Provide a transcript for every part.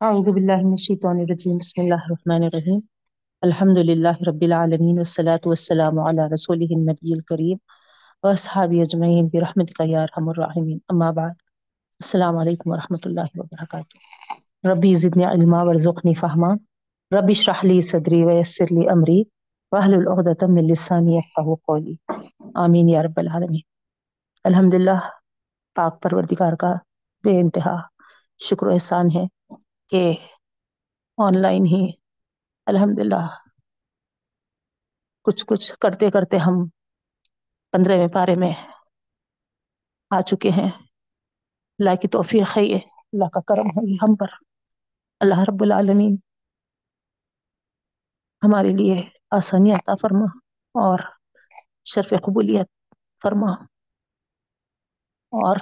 اعوذ باللہ من الشیطان الرجیم، بسم اللہ الرحمن الرحیم۔ الحمد للہ رب العالمین والصلاة والسلام علی رسولہ النبی الکریم واصحابہ اجمعین، برحمتک یا ارحم الراحمین۔ اما بعد، السلام علیکم ورحمۃ اللہ وبرکاتہ۔ ربی زدنی علما، ورزقنی فہما۔ رب اشرح لی صدری ویسر لی امری۔ واحلل عقدۃ من لسانی یفقهوا قولی۔ آمین یا رب العالمین۔ الحمدللہ، پاک پروردگار کا بے انتہا شکر و احسان ہے۔ کہ آن لائن ہی الحمد للہ کچھ کچھ کرتے کرتے ہم پندرہویں پارے میں آ چکے ہیں۔ اللہ کی توفیق ہے یہ۔ اللہ کا کرم ہے یہ ہم پر۔ اللہ رب العالمین ہمارے لیے آسانی عطا فرما اور شرف قبولیت فرما اور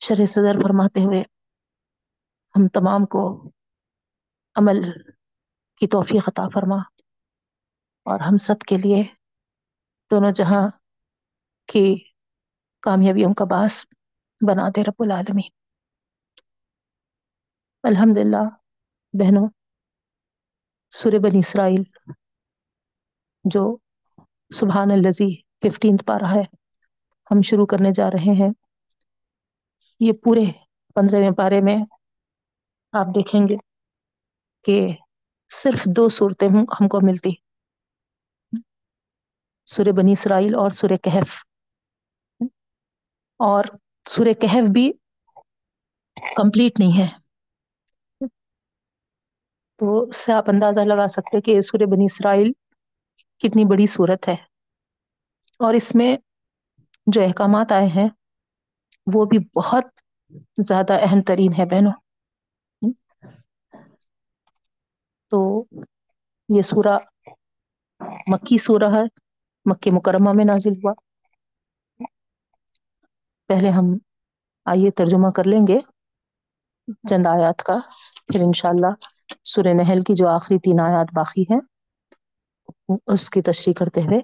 شرح صدر فرماتے ہوئے ہم تمام کو عمل کی توفیق عطا فرما اور ہم سب کے لیے دونوں جہاں کی کامیابیوں کا باعث بنا دے رب العالمین۔ الحمد للہ بہنوں سور بنی اسرائیل جو سبحان الزی ففٹینتھ پارہ ہے، ہم شروع کرنے جا رہے ہیں۔ یہ پورے پندرہویں پارے میں آپ دیکھیں گے کہ صرف دو صورتیں ہم کو ملتی۔ سورہ بنی اسرائیل اور سورہ کہف۔ اور سورہ کہف بھی کمپلیٹ نہیں ہے۔ تو اس سے آپ اندازہ لگا سکتے کہ سورہ بنی اسرائیل کتنی بڑی صورت ہے۔ اور اس میں جو احکامات آئے ہیں، وہ بھی بہت زیادہ اہم ترین ہے بہنوں۔ تو یہ سورہ مکی سورہ ہے مکی مکرمہ میں نازل ہوا۔ پہلے ہم آئیے ترجمہ کر لیں گے چند آیات کا، پھر انشاءاللہ سورہ نحل کی جو آخری تین آیات باقی ہیں، اس کی تشریح کرتے ہوئے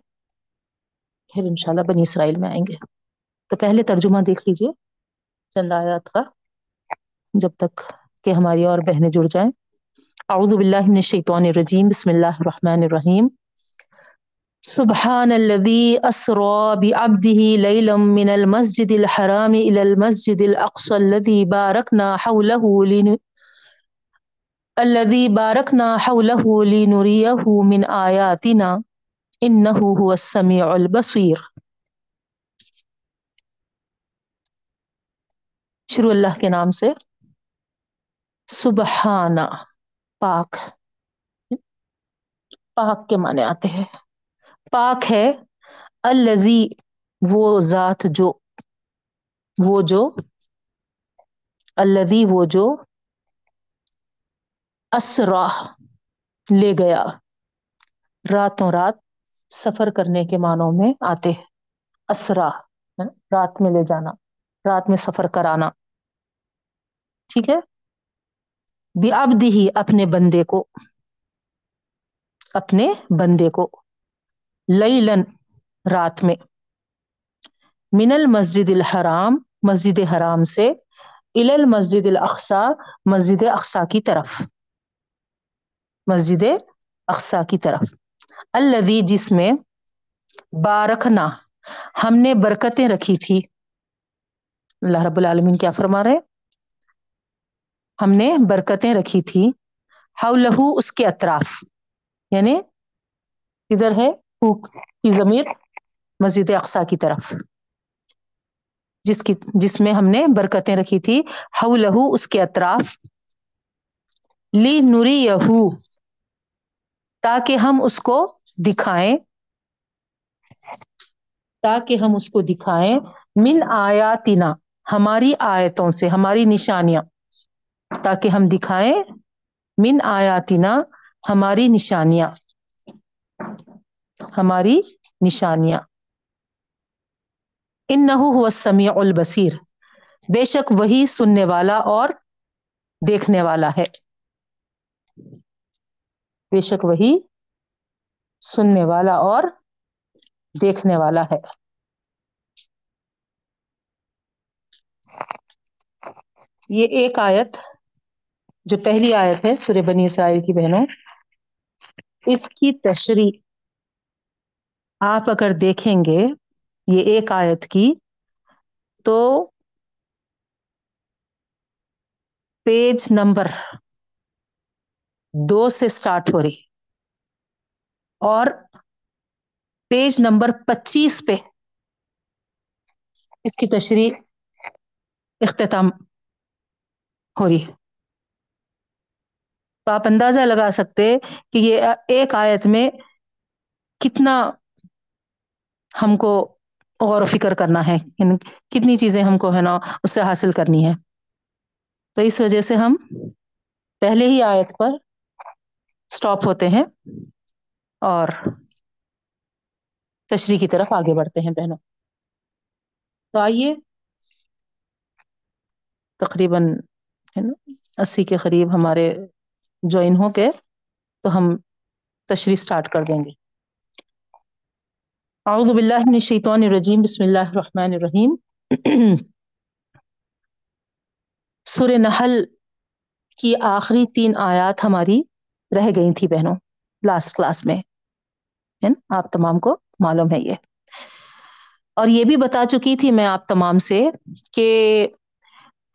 پھر انشاءاللہ بنی اسرائیل میں آئیں گے۔ تو پہلے ترجمہ دیکھ لیجیے چند آیات کا، جب تک کہ ہماری اور بہنیں جڑ جائیں۔ اعوذ باللہ من الشیطان الرجیم، بسم اللہ الرحمن الرحیم. سبحان الذي أسرى بعبده ليلا من المسجد الحرام إلى المسجد الأقصى الذي باركنا حوله لن... الذي باركنا حوله لنريه من آياتنا إنه هو السميع البصير شروع اللہ کے نام سے. سبحانہ پاک۔ پاک کے معنی آتے ہیں۔ پاک ہے الزی وہ ذات جو، وہ جو الذی وہ جو اسرا لے گیا۔ راتوں رات سفر کرنے کے معنوں میں آتے ہیں۔ اسرا، رات میں لے جانا، رات میں سفر کرانا۔ ٹھیک ہے؟ بے ابد ہی اپنے بندے کو۔ اپنے بندے کو۔ لیلن رات میں۔ من المسجد الحرام، مسجد حرام سے ال المسجد الاقصا مسجد اقصا کی طرف۔ مسجد اقصا کی طرف۔ الذي جس میں بارکنا، ہم نے برکتیں رکھی تھی۔ اللہ رب العالمین کیا فرما رہے ہم نے برکتیں رکھی تھی۔ حولہ اس کے اطراف۔ یعنی ادھر ہے؟ کی ضمیر مسجد اقسا کی طرف۔ جس کی، جس میں ہم نے برکتیں رکھی تھی۔ حولہ اس کے اطراف۔ لی نوری یہو۔ تاکہ ہم اس کو دکھائیں۔ تاکہ ہم اس کو دکھائیں۔ من آیاتنا، ہماری آیتوں سے، ہماری نشانیاں۔ تاکہ ہم دکھائیں، من آیاتنا ہماری نشانیاں۔ ہماری نشانیاں۔ ان نہ ہوا سمیع البصیر۔ بے شک وہی سننے والا اور دیکھنے والا ہے۔ بے شک وہی سننے والا اور دیکھنے والا ہے۔ یہ ایک آیت جو پہلی آیت ہے سورہ بنی اسرائیل کی بہنوں، اس کی تشریح آپ اگر دیکھیں گے، یہ ایک آیت کی، تو پیج نمبر دو سے اسٹارٹ ہو رہی، اور پیج نمبر پچیس پہ اس کی تشریح اختتام ہو رہی۔ تو آپ اندازہ لگا سکتے کہ یہ ایک آیت میں کتنا ہم کو غور و فکر کرنا ہے کتنی چیزیں ہم کو ہے نا اس سے حاصل کرنی ہے۔ تو اس وجہ سے ہم پہلے ہی آیت پر اسٹاپ ہوتے ہیں اور تشریح کی طرف آگے بڑھتے ہیں بہنوں۔ تو آئیے تقریباً اسی کے قریب ہمارے جوائن ہو کے تو ہم تشریح اسٹارٹ کر دیں گے۔ اعوذ باللہ من الشیطان الرجیم، بسم اللہ الرحمن الرحیم۔ سورہ نحل کی آخری تین آیات ہماری رہ گئی تھی بہنوں لاسٹ کلاس میں۔ آپ تمام کو معلوم ہے یہ۔ اور یہ بھی بتا چکی تھی میں آپ تمام سے کہ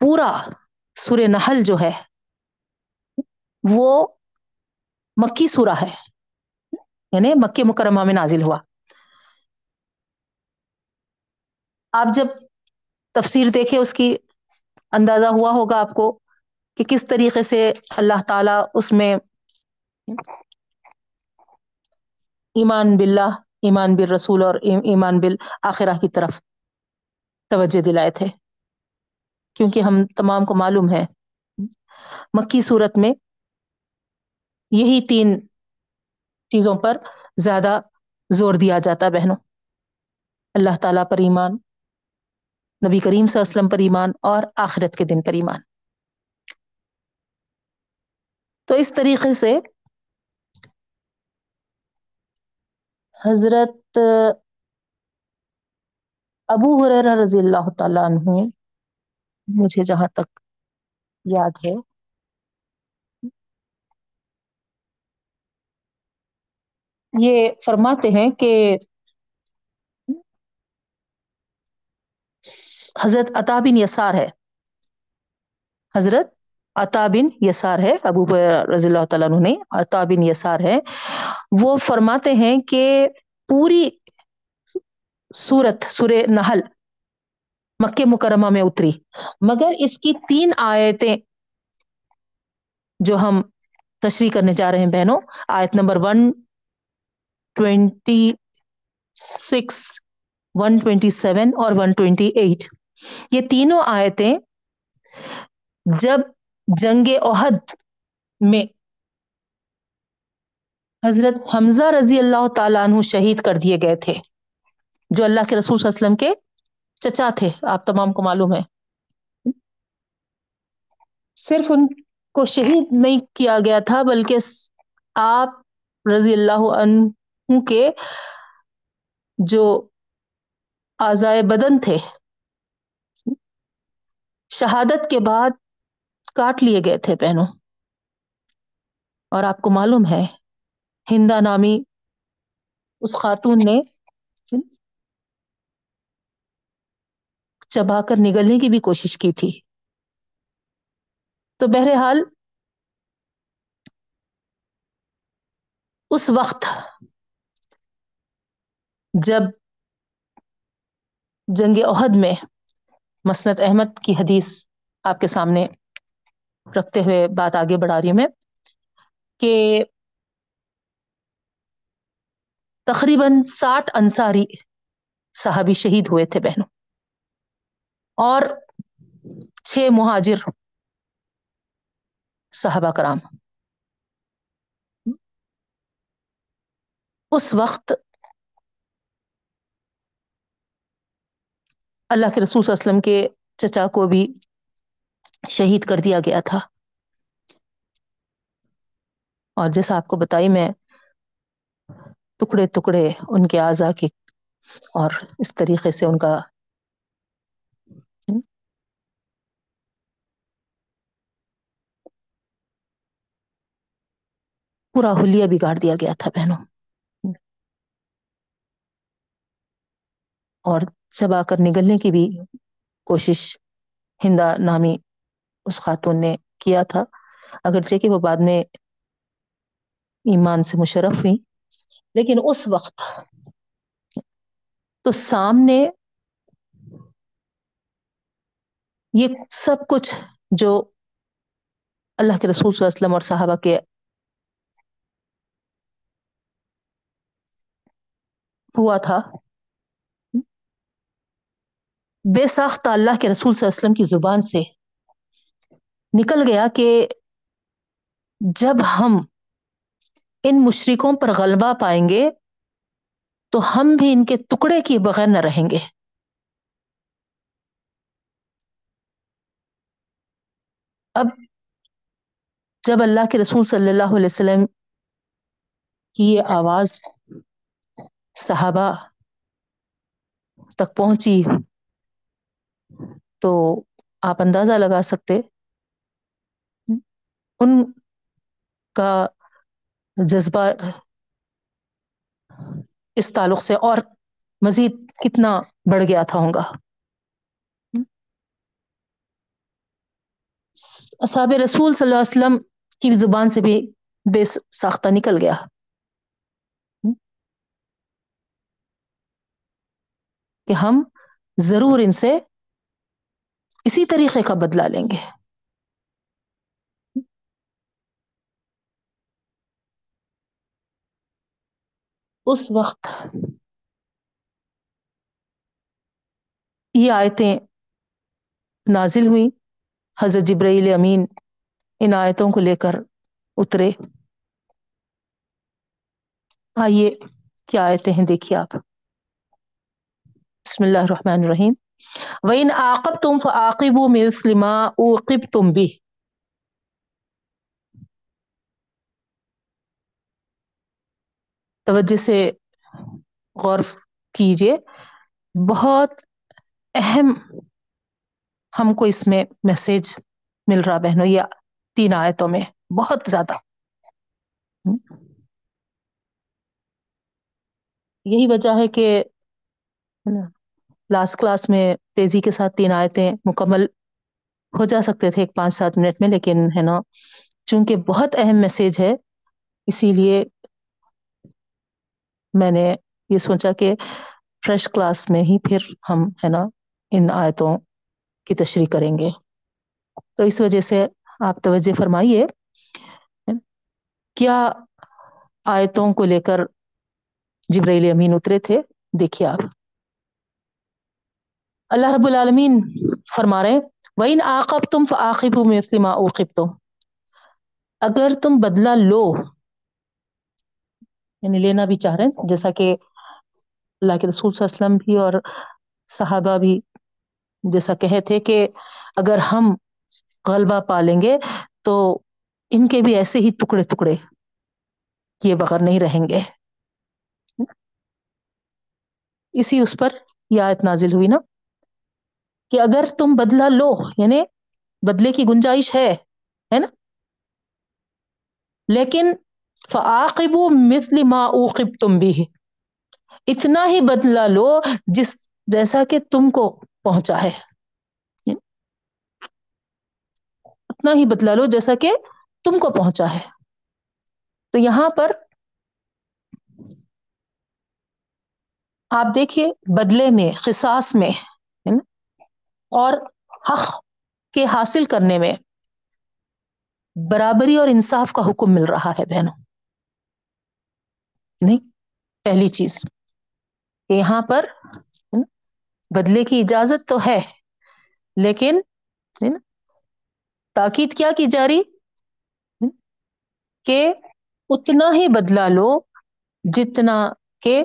پورا سورہ نحل جو ہے وہ مکی سورہ ہے یعنی مکہ مکرمہ میں نازل ہوا۔ آپ جب تفسیر دیکھے اس کی اندازہ ہوا ہوگا آپ کو کہ کس طریقے سے اللہ تعالی اس میں ایمان باللہ، ایمان بالرسول اور ایمان بالآخرہ کی طرف توجہ دلائے تھے۔ کیونکہ ہم تمام کو معلوم ہے، مکی صورت میں یہی تین چیزوں پر زیادہ زور دیا جاتا بہنوں۔ اللہ تعالی پر ایمان، نبی کریم صلی اللہ علیہ وسلم پر ایمان اور آخرت کے دن پر ایمان۔ تو اس طریقے سے حضرت ابو حریر رضی اللہ تعالیٰ عنہ، مجھے جہاں تک یاد ہے یہ فرماتے ہیں کہ حضرت عطا بن یسار ہے۔ حضرت عطا بن یسار ہے، ابو رضی اللہ تعالیٰ عنہ نے عطا بن یسار ہے۔ وہ فرماتے ہیں کہ پوری سورت، سورہ نحل مکہ مکرمہ میں اتری۔ مگر اس کی تین آیتیں جو ہم تشریح کرنے جا رہے ہیں بہنوں، آیت number one twenty six one twenty seven اور ون ٹوینٹی ایٹ یہ تینوں آیتیں جب جنگ عہد میں حضرت حمزہ رضی اللہ تعالیٰ عنہ شہید کر دیے گئے تھے، جو اللہ کے رسول صلی اللہ علیہ وسلم کے چچا تھے، آپ تمام کو معلوم ہے۔ صرف ان کو شہید نہیں کیا گیا تھا، بلکہ آپ رضی اللہ عنہ کے جو آزائے بدن تھے، شہادت کے بعد کاٹ لیے گئے تھے پہنوں۔ اور آپ کو معلوم ہے، ہندا نامی اس خاتون نے چبا کر نگلنے کی بھی کوشش کی تھی۔ تو بہرحال، اس وقت جب جنگ عہد میں مسنت احمد کی حدیث آپ کے سامنے رکھتے ہوئے بات آگے بڑھا رہی ہوں میں، کہ تقریباً ساٹھ انصاری صحابی شہید ہوئے تھے بہنوں، اور چھ مہاجر صحابہ کرام۔ اس وقت اللہ کے رسول صلی اللہ علیہ وسلم کے چچا کو بھی شہید کر دیا گیا تھا۔ اور جیسا آپ کو بتائی میں ٹکڑے ٹکڑے ان کے اعضا کے اور اس طریقے سے ان کا پورا حلیہ بگاڑ دیا گیا تھا بہنوں۔ اور چبا کر نگلنے کی بھی کوشش ہندا نامی اس خاتون نے کیا تھا۔ اگرچہ کہ وہ بعد میں ایمان سے مشرف ہوئی، لیکن اس وقت تو سامنے یہ سب کچھ جو اللہ کے رسول صلی اللہ علیہ وسلم اور صحابہ کے ہوا تھا بے ساختہ اللہ کے رسول صلی اللہ علیہ وسلم کی زبان سے نکل گیا کہ جب ہم ان مشرکوں پر غلبہ پائیں گے تو ہم بھی ان کے ٹکڑے کی بغیر نہ رہیں گے۔ اب جب اللہ کے رسول صلی اللہ علیہ وسلم کی یہ آواز صحابہ تک پہنچی تو آپ اندازہ لگا سکتے ان کا جذبہ اس تعلق سے اور مزید کتنا بڑھ گیا تھا ہوں گا اصحاب رسول صلی اللہ علیہ وسلم کی زبان سے بھی بے ساختہ نکل گیا۔ کہ ہم ضرور ان سے اسی طریقے کا بدلہ لیں گے۔ اس وقت یہ آیتیں نازل ہوئی حضرت جبرائیل امین ان آیتوں کو لے کر اترے۔ آئیے کیا آیتیں ہیں دیکھیے آپ۔ بسم اللہ الرحمن الرحیم۔ وَإِنْ عَاقَبْتُمْ فَعَاقِبُوا مِثْلِ مَا عُوقِبْتُمْ بِهِ توجہ سے غور کیجیے، بہت اہم ہم کو اس میں میسج مل رہا بہنوں یا تین آیتوں میں، بہت زیادہ۔ یہی وجہ ہے کہ لاسٹ کلاس میں تیزی کے ساتھ تین آیتیں مکمل ہو جا سکتے تھے ایک پانچ سات منٹ میں، لیکن ہے نا، چونکہ بہت اہم میسج ہے، اسی لیے میں نے یہ سوچا کہ فریش کلاس میں ہی پھر ہم ہے نا ان آیتوں کی تشریح کریں گے۔ تو اس وجہ سے آپ توجہ فرمائیے، کیا آیتوں کو لے کر جبرائیل امین اترے تھے؟ دیکھیے آپ۔ اللہ رب العالمین فرما رہے وَإِنْ عَاقَبْتُمْ فَعَاقِبُوا مِثْلِ مَا عُوقِبْتُمْ۔ اگر تم بدلہ لو یعنی لینا بھی چاہ رہے ہیں، جیسا کہ اللہ کے رسول صلی اللہ علیہ وسلم بھی اور صحابہ بھی جیسا کہے تھے کہ اگر ہم غلبہ پالیں گے، تو ان کے بھی ایسے ہی ٹکڑے ٹکڑے کیے بغیر نہیں رہیں گے۔ اسی اس پر یہ آیت نازل ہوئی نا؟ کہ اگر تم بدلہ لو یعنی بدلے کی گنجائش ہے ہے نا؟ لیکن فعاقبو مثل ما اوقبتم بھی اتنا ہی بدلہ لو جس جیسا کہ تم کو پہنچا ہے۔ اتنا ہی بدلا لو جیسا کہ تم کو پہنچا ہے۔ تو یہاں پر آپ دیکھیے، بدلے میں قصاص میں اور حق کے حاصل کرنے میں برابری اور انصاف کا حکم مل رہا ہے بہنوں۔ نہیں، پہلی چیز، یہاں پر بدلے کی اجازت تو ہے، لیکن تاکید کیا کی جا رہی؟ کہ اتنا ہی بدلا لو جتنا کہ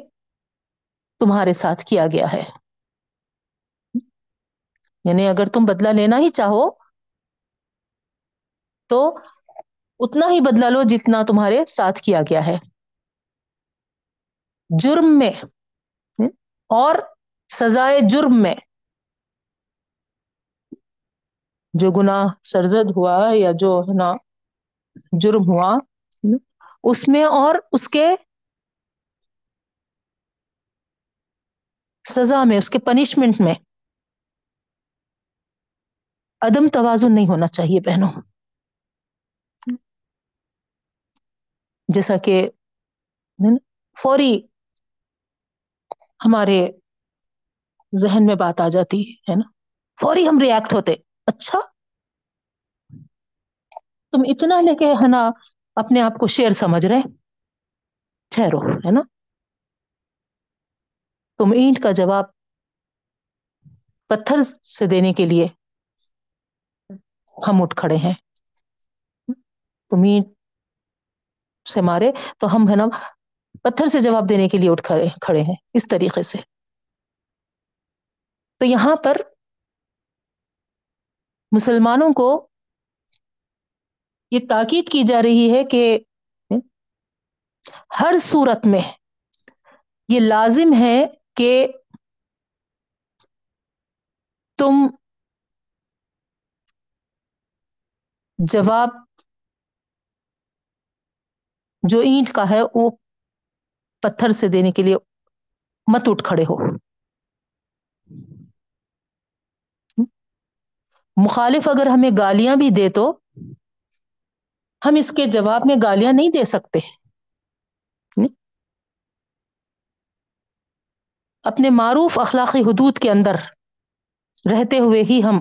تمہارے ساتھ کیا گیا ہے۔ یعنی اگر تم بدلا لینا ہی چاہو تو اتنا ہی بدلا لو جتنا تمہارے ساتھ کیا گیا ہے۔ جرم میں۔ اور سزائے جرم میں۔ جو گناہ سرزد ہوا یا جو ہے نا جرم ہوا، اس میں اور اس کے سزا میں، اس کے پنشمنٹ میں۔ عدم توازن نہیں ہونا چاہیے بہنوں۔ جیسا کہ فوری ہمارے ذہن میں بات آ جاتی ہے نا۔ فوری ہم ریئیکٹ ہوتے اچھا۔ تم اتنا لے کے ہے نا اپنے آپ کو شیر سمجھ رہے، ٹھہرو، ہے نا۔ تم اینٹ کا جواب پتھر سے دینے کے لیے ہم اٹھ کھڑے ہیں۔ تم سے مارے تو ہم ہے نا پتھر سے جواب دینے کے لیے اٹھ کھڑے کھڑے ہیں اس طریقے سے۔ تو یہاں پر مسلمانوں کو یہ تاکید کی جا رہی ہے کہ ہر صورت میں یہ لازم ہے کہ تم جواب جو اینٹ کا ہے، وہ پتھر سے دینے کے لیے مت اٹھ کھڑے ہو۔ مخالف اگر ہمیں گالیاں بھی دے تو ہم اس کے جواب میں گالیاں نہیں دے سکتے۔ اپنے معروف اخلاقی حدود کے اندر رہتے ہوئے ہی ہم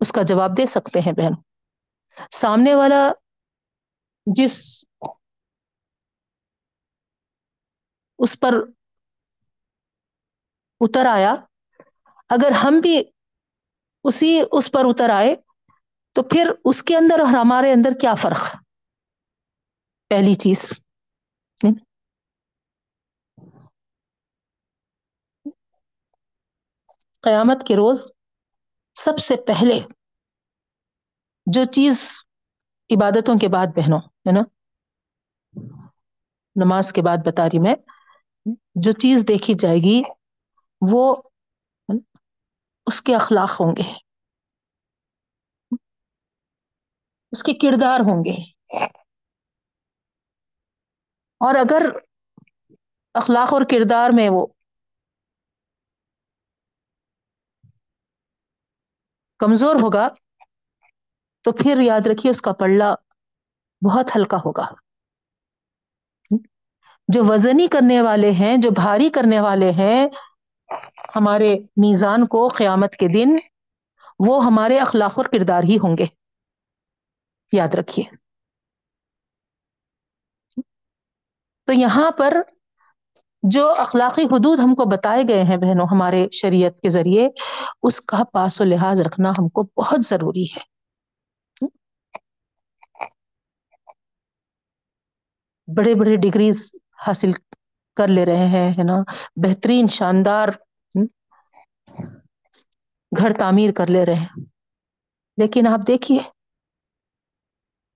اس کا جواب دے سکتے ہیں بہن سامنے والا جس اس پر اتر آیا، اگر ہم بھی اسی اس پر اتر آئے، تو پھر اس کے اندر اور ہمارے اندر کیا فرق؟ پہلی چیز۔ قیامت کے روز سب سے پہلے جو چیز عبادتوں کے بعد بہنوں ہے نا؟ نماز کے بعد بتا رہی میں۔ جو چیز دیکھی جائے گی، وہ اس کے اخلاق ہوں گے۔ اس کے کردار ہوں گے۔ اور اگر اخلاق اور کردار میں وہ کمزور ہوگا تو پھر یاد رکھیے اس کا پلڑا بہت ہلکا ہوگا۔ جو وزنی کرنے والے ہیں، جو بھاری کرنے والے ہیں، ہمارے میزان کو قیامت کے دن وہ ہمارے اخلاق اور کردار ہی ہوں گے۔ یاد رکھیے۔ تو یہاں پر جو اخلاقی حدود ہم کو بتائے گئے ہیں بہنوں ہمارے شریعت کے ذریعے، اس کا پاس و لحاظ رکھنا ہم کو بہت ضروری ہے۔ بڑے بڑے ڈگریز حاصل کر لے رہے ہیں، ہے نا؟ بہترین شاندار گھر تعمیر کر لے رہے ہیں۔ لیکن آپ دیکھیے،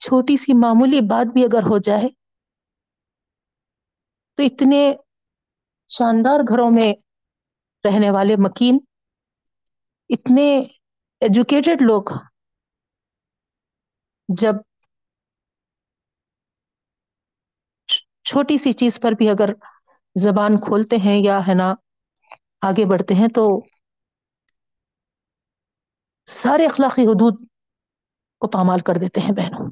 چھوٹی سی معمولی بات بھی اگر ہو جائے، تو اتنے شاندار گھروں میں رہنے والے مکین، اتنے ایجوکیٹڈ لوگ، جب چھوٹی سی چیز پر بھی اگر زبان کھولتے ہیں یا ہے نا آگے بڑھتے ہیں تو سارے اخلاقی حدود کو پامال کر دیتے ہیں بہنوں۔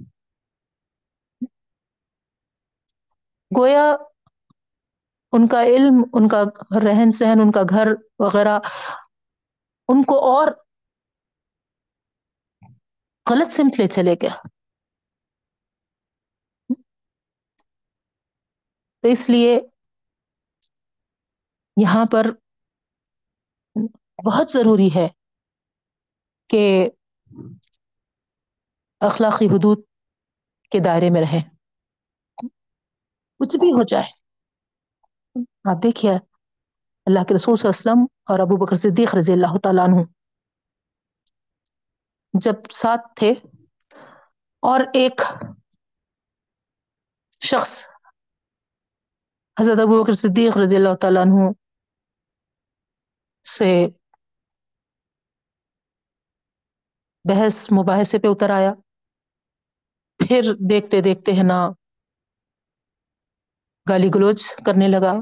گویا ان کا علم، ان کا رہن سہن، ان کا گھر وغیرہ، ان کو اور غلط سمت لے چلے گیا۔ تو اس لیے یہاں پر بہت ضروری ہے کہ اخلاقی حدود کے دائرے میں رہیں۔ کچھ بھی ہو جائے۔ آپ دیکھیے، اللہ کے رسول صلی اللہ علیہ وسلم اور ابو بکر صدیق رضی اللہ تعالیٰ عنہ جب ساتھ تھے اور ایک شخص حضرت ابو بکر صدیق رضی اللہ تعالیٰ عنہ سے بحث مباحثے پہ اتر آیا۔ پھر دیکھتے دیکھتے ہیں نا گالی گلوچ کرنے لگا۔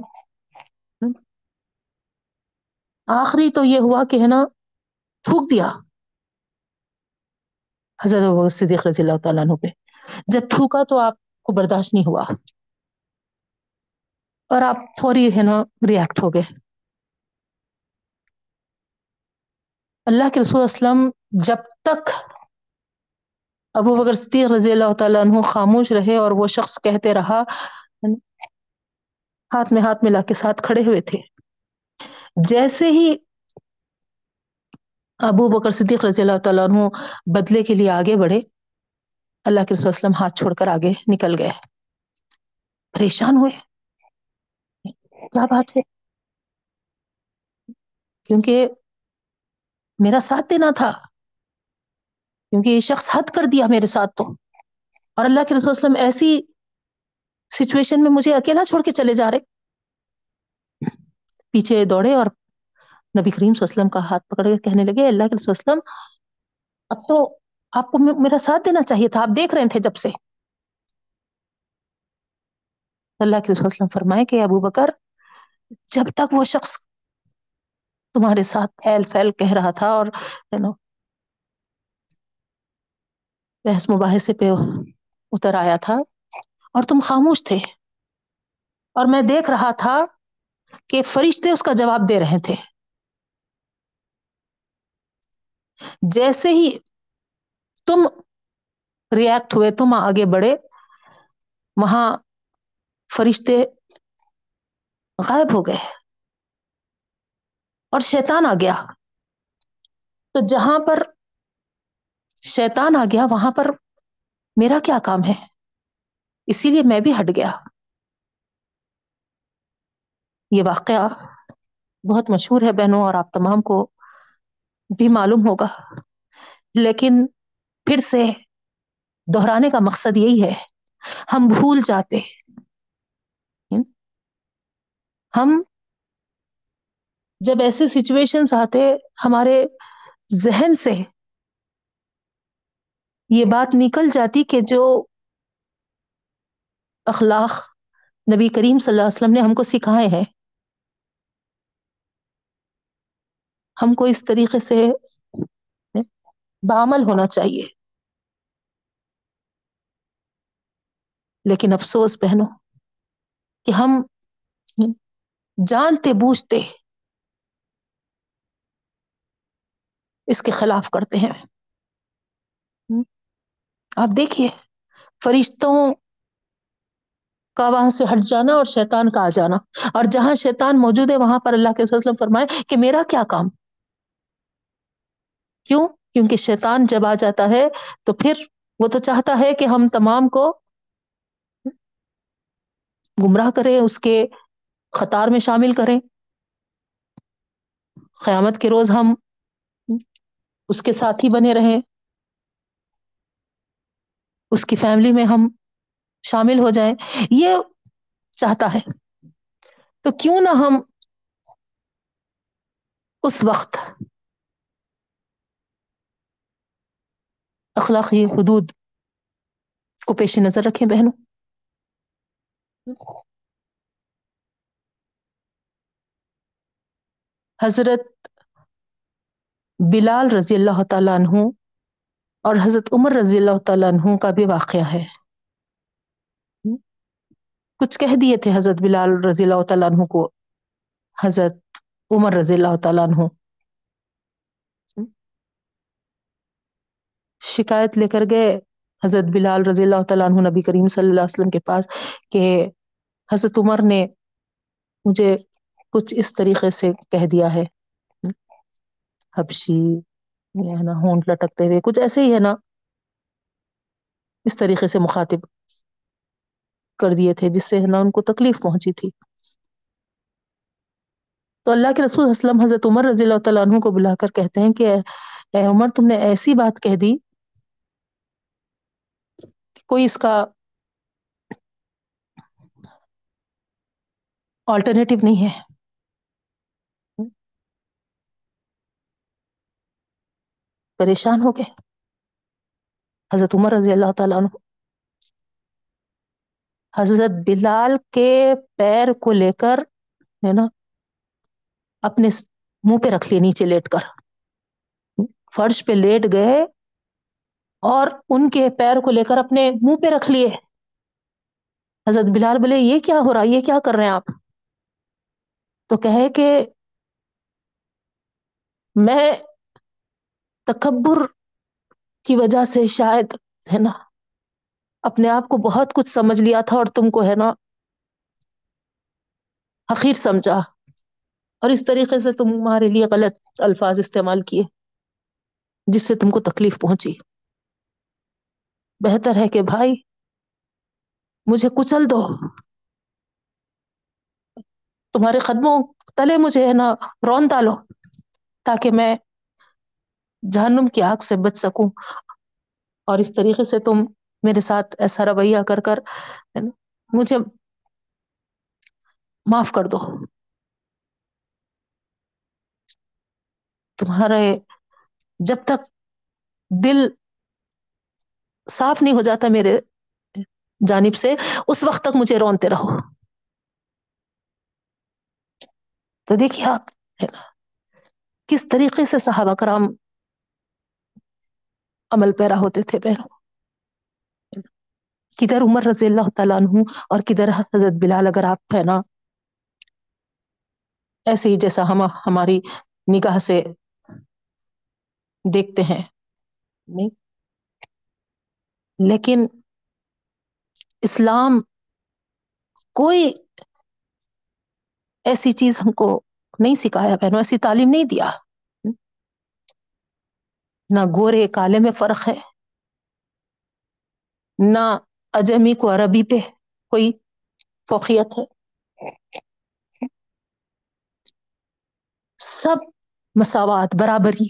آخری تو یہ ہوا کہ ہے نا تھوک دیا حضرت صدیق رضی اللہ تعالیٰ عنہ پہ۔ جب تھوکا تو آپ کو برداشت نہیں ہوا۔ اور آپ فوری ہے نا ریئیکٹ ہو گئے اللہ کے رسول اسلم جب تک ابو بکر صدیق رضی اللہ تعالیٰ عنہ خاموش رہے اور وہ شخص کہتے رہا، ہاتھ میں ہاتھ ملا کے ساتھ کھڑے ہوئے تھے۔ جیسے ہی ابو بکر صدیق رضی اللہ تعالیٰ عنہ بدلے کے لیے آگے بڑھے، اللہ کے رسول وسلم ہاتھ چھوڑ کر آگے نکل گئے۔ پریشان ہوئے۔ کیا بات ہے؟ کیونکہ میرا ساتھ دینا تھا۔ کیونکہ یہ شخص حد کر دیا میرے ساتھ تو۔ اور اللہ کے رسول وسلم ایسی سچویشن میں مجھے اکیلا چھوڑ کے چلے جا رہے۔ پیچھے دوڑے اور نبی کریم صلی اللہ علیہ وسلم کا ہاتھ پکڑ کے کہنے لگے، اللہ کے رسول وسلم، اب تو آپ کو میرا ساتھ دینا چاہیے تھا، آپ دیکھ رہے تھے جب سے۔ اللہ کے رسول وسلم فرمائے کہ ابو بکر جب تک وہ شخص تمہارے ساتھ پھیل پھیل کہہ رہا تھا اور بحث مباحثے پہ اتر آیا تھا اور تم خاموش تھے اور میں دیکھ رہا تھا کہ فرشتے اس کا جواب دے رہے تھے۔ جیسے ہی تم ریئیکٹ ہوئے، تم آگے بڑھے، وہاں فرشتے غائب ہو گئے اور شیطان آ گیا۔ تو جہاں پر شیطان آ گیا، وہاں پر میرا کیا کام ہے؟ اسی لیے میں بھی ہٹ گیا۔ یہ واقعہ بہت مشہور ہے بہنوں، اور آپ تمام کو بھی معلوم ہوگا۔ لیکن پھر سے دہرانے کا مقصد یہی ہے، ہم بھول جاتے۔ ہم جب ایسے سچویشنس آتے ہمارے ذہن سے، یہ بات نکل جاتی کہ جو اخلاق نبی کریم صلی اللہ علیہ وسلم نے ہم کو سکھائے ہیں، ہم کو اس طریقے سے بامل ہونا چاہیے۔ لیکن افسوس پہنو کہ ہم جانتے بوجھتے اس کے خلاف کرتے ہیں۔ آپ دیکھیے، فرشتوں کا وہاں سے ہٹ جانا اور شیطان کا آ جانا۔ اور جہاں شیطان موجود ہے، وہاں پر اللہ کے وسلم فرمائے کہ میرا کیا کام؟ کیوں؟ کیونکہ شیطان جب آ جاتا ہے تو پھر وہ تو چاہتا ہے کہ ہم تمام کو گمراہ کریں، اس کے قطار میں شامل کریں۔ قیامت کے روز ہم اس کے ساتھ ہی بنے رہیں۔ اس کی فیملی میں ہم شامل ہو جائیں۔ یہ چاہتا ہے۔ تو کیوں نہ ہم اس وقت اخلاقی حدود کو پیش نظر رکھیں بہنوں۔ حضرت بلال رضی اللہ تعالیٰ عنہ اور حضرت عمر رضی اللہ تعالیٰ عنہ کا بھی واقعہ ہے۔ کچھ کہہ دیے تھے حضرت بلال رضی اللہ تعالیٰ عنہ کو، حضرت عمر رضی اللہ تعالیٰ عنہ۔ شکایت لے کر گئے حضرت بلال رضی اللہ تعالیٰ عنہ نبی کریم صلی اللہ علیہ وسلم کے پاس کہ حضرت عمر نے مجھے کچھ اس طریقے سے کہہ دیا ہے۔ حبشی ہے نا، ہونٹ لٹکتے ہوئے، کچھ ایسے ہی ہے نا، اس طریقے سے مخاطب کر دیے تھے، جس سے ہے نا ان کو تکلیف پہنچی تھی۔ تو اللہ کے رسول اسلم حضرت عمر رضی اللہ تعالیٰ عنہ کو بلا کر کہتے ہیں کہ اے عمر، تم نے ایسی بات کہہ دی کوئی اس کا آلٹرنیٹو نہیں ہے۔ پریشان ہو گئے حضرت عمر رضی اللہ تعالیٰ عنہ۔ حضرت بلال کے پیر کو لے کر، ہے نا، اپنے منہ پہ رکھ لیے، نیچے لیٹ کر۔ فرش پہ لیٹ گئے اور ان کے پیر کو لے کر اپنے منہ پہ رکھ لیے۔ حضرت بلال بولے، یہ کیا ہو رہا یہ کیا کر رہے ہیں آپ؟ تو کہے کہ، میں تکبر کی وجہ سے شاید ہے نا اپنے آپ کو بہت کچھ سمجھ لیا تھا اور تم کو ہے نا حقیر سمجھا اور اس طریقے سے تمہارے لیے غلط الفاظ استعمال کیے جس سے تم کو تکلیف پہنچی۔ بہتر ہے کہ بھائی مجھے کچل دو۔ تمہارے قدموں تلے مجھے ہے نا رون ڈالو تاکہ میں جہنم کی آگ سے بچ سکوں۔ اور اس طریقے سے تم میرے ساتھ ایسا رویہ کر کر مجھے معاف کر دو۔ تمہارے جب تک دل صاف نہیں ہو جاتا میرے جانب سے، اس وقت تک مجھے رونتے رہو۔ تو دیکھیے آپ کس طریقے سے صحابہ کرام عمل پیرا ہوتے تھے پہنوں کدھر عمر رضی اللہ تعالیٰ عنہ اور کدھر حضرت بلال اگر آپ ہے نا، ایسے ہی جیسا ہم ہماری نگاہ سے دیکھتے ہیں۔ نہیں۔ لیکن اسلام کوئی ایسی چیز ہم کو نہیں سکھایا، بہنوں، ایسی تعلیم نہیں دیا۔ نہ گورے کالے میں فرق ہے، نہ اجمی کو عربی پہ کوئی فوقیت ہے۔ سب مساوات برابری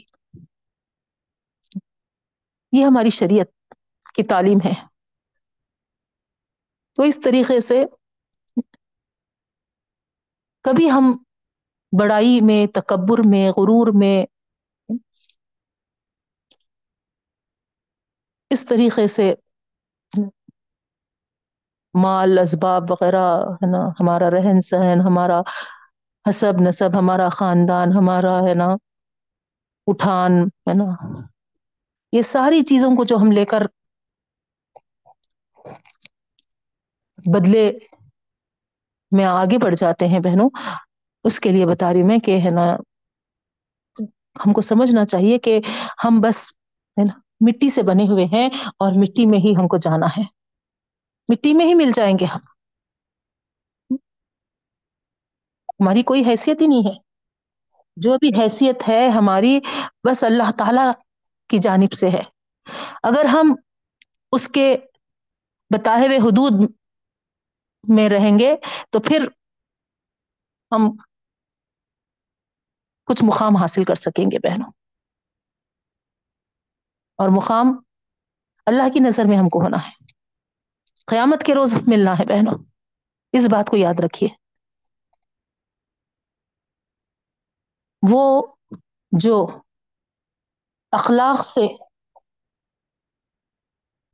یہ ہماری شریعت کی تعلیم ہے۔ تو اس طریقے سے کبھی ہم بڑائی میں، تکبر میں، غرور میں اس طریقے سے مال، اسباب وغیرہ، ہے نا، ہمارا رہن سہن، ہمارا حسب نصب، ہمارا خاندان، ہمارا، ہے نا، اٹھان، ہے نا، یہ ساری چیزوں کو جو ہم لے کر بدلے میں آگے بڑھ جاتے ہیں بہنوں، اس کے لیے بتا رہی میں کہ، ہے نا، ہم کو سمجھنا چاہیے کہ ہم بس، ہے نا مٹی سے بنے ہوئے ہیں اور مٹی میں ہی ہم کو جانا ہے۔ مٹی میں ہی مل جائیں گے ہم۔ ہماری کوئی حیثیت ہی نہیں ہے۔ جو بھی حیثیت ہے ہماری بس اللہ تعالی کی جانب سے ہے۔ اگر ہم اس کے بتائے ہوئے حدود میں رہیں گے تو پھر ہم کچھ مقام حاصل کر سکیں گے بہنوں۔ اور مقام اللہ کی نظر میں ہم کو ہونا ہے۔ قیامت کے روز ملنا ہے بہنوں، اس بات کو یاد رکھیے۔ وہ جو اخلاق سے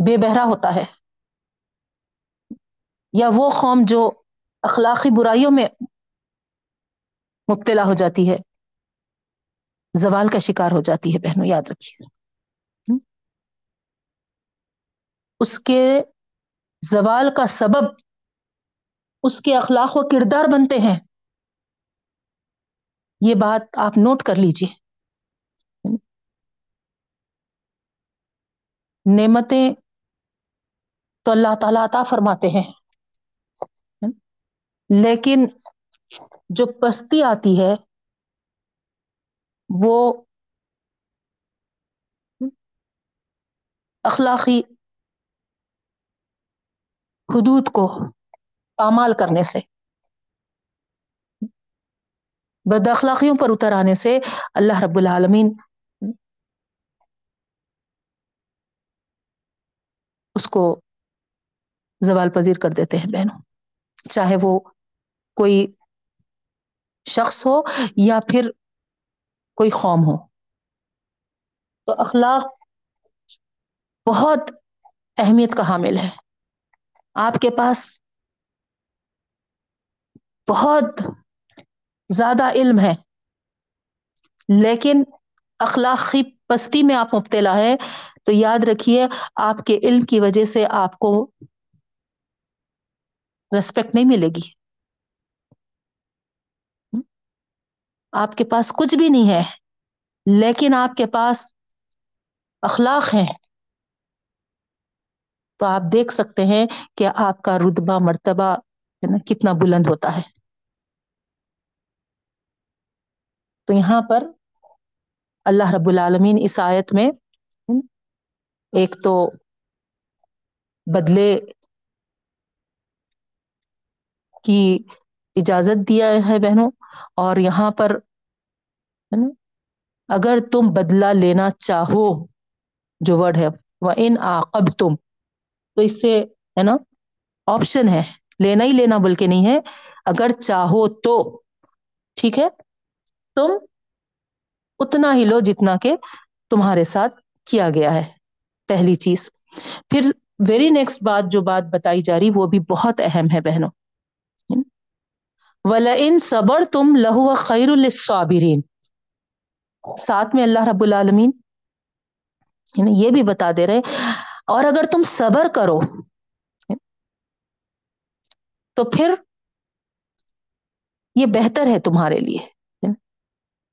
بے بہرا ہوتا ہے، یا وہ قوم جو اخلاقی برائیوں میں مبتلا ہو جاتی ہے، زوال کا شکار ہو جاتی ہے، بہنوں، یاد رکھیے۔ اس کے زوال کا سبب، اس کے اخلاق و کردار بنتے ہیں۔ یہ بات آپ نوٹ کر لیجیے نعمتیں تو اللہ تعالی عطا فرماتے ہیں۔ لیکن جو پستی آتی ہے، وہ اخلاقی حدود کو پامال کرنے سے، بد اخلاقیوں پر اتر آنے سے اللہ رب العالمین اس کو زوال پذیر کر دیتے ہیں بہنوں۔ چاہے وہ کوئی شخص ہو یا پھر کوئی قوم ہو۔ تو اخلاق بہت اہمیت کا حامل ہے۔ آپ کے پاس بہت زیادہ علم ہے، لیکن اخلاقی پستی میں آپ مبتلا ہے تو یاد رکھیے آپ کے علم کی وجہ سے آپ کو ریسپیکٹ نہیں ملے گی۔ آپ کے پاس کچھ بھی نہیں ہے، لیکن آپ کے پاس اخلاق ہیں۔ تو آپ دیکھ سکتے ہیں کہ آپ کا رتبا مرتبہ ہے نا کتنا بلند ہوتا ہے۔ تو یہاں پر اللہ رب العالمین عیسائیت میں ایک تو بدلے کی اجازت دیا ہے بہنوں، اور یہاں پر اگر تم بدلا لینا چاہو، جو ورڈ ہے وہ ان آب تم تو اس سے ہے نا آپشن ہے۔ لینا ہی لینا بول کے نہیں ہے۔ اگر چاہو تو۔ ٹھیک ہے؟ تم اتنا ہی لو جتنا کہ تمہارے ساتھ کیا گیا ہے۔ پہلی چیز۔ پھر ویری نیکسٹ بات جو بات بتائی جا رہی، وہ بھی بہت اہم ہے بہنوں۔ ولا ان صبر تم لہو خیر الصابرین ساتھ میں اللہ رب العالمین یہ بھی بتا دے رہے اور اگر تم صبر کرو، تو پھر یہ بہتر ہے تمہارے لیے۔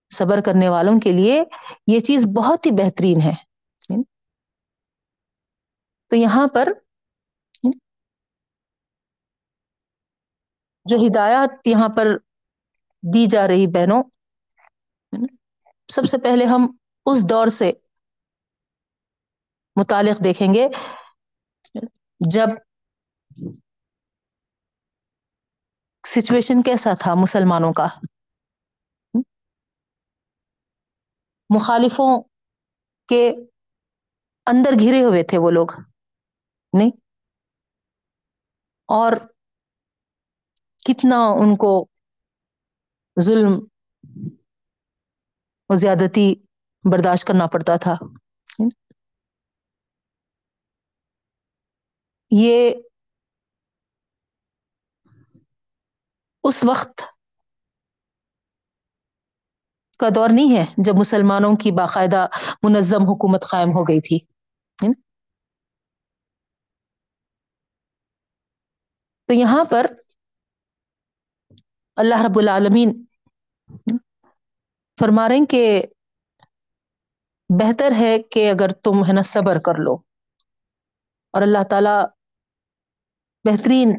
صبر کرنے والوں کے لیے یہ چیز بہت ہی بہترین ہے۔ تو یہاں پر جو ہدایات یہاں پر دی جا رہی بہنوں، سب سے پہلے ہم اس دور سے متعلق دیکھیں گے۔ جب سچویشن کیسا تھا مسلمانوں کا؟ مخالفوں کے اندر گھرے ہوئے تھے وہ لوگ، نہیں؟ اور کتنا ان کو ظلم اور زیادتی برداشت کرنا پڑتا تھا۔ یہ اس وقت کا دور نہیں ہے جب مسلمانوں کی باقاعدہ منظم حکومت قائم ہو گئی تھی تو یہاں پر اللہ رب العالمین فرما رہے ہیں کہ بہتر ہے کہ اگر تم، ہے نا، صبر کر لو اور اللہ تعالی بہترین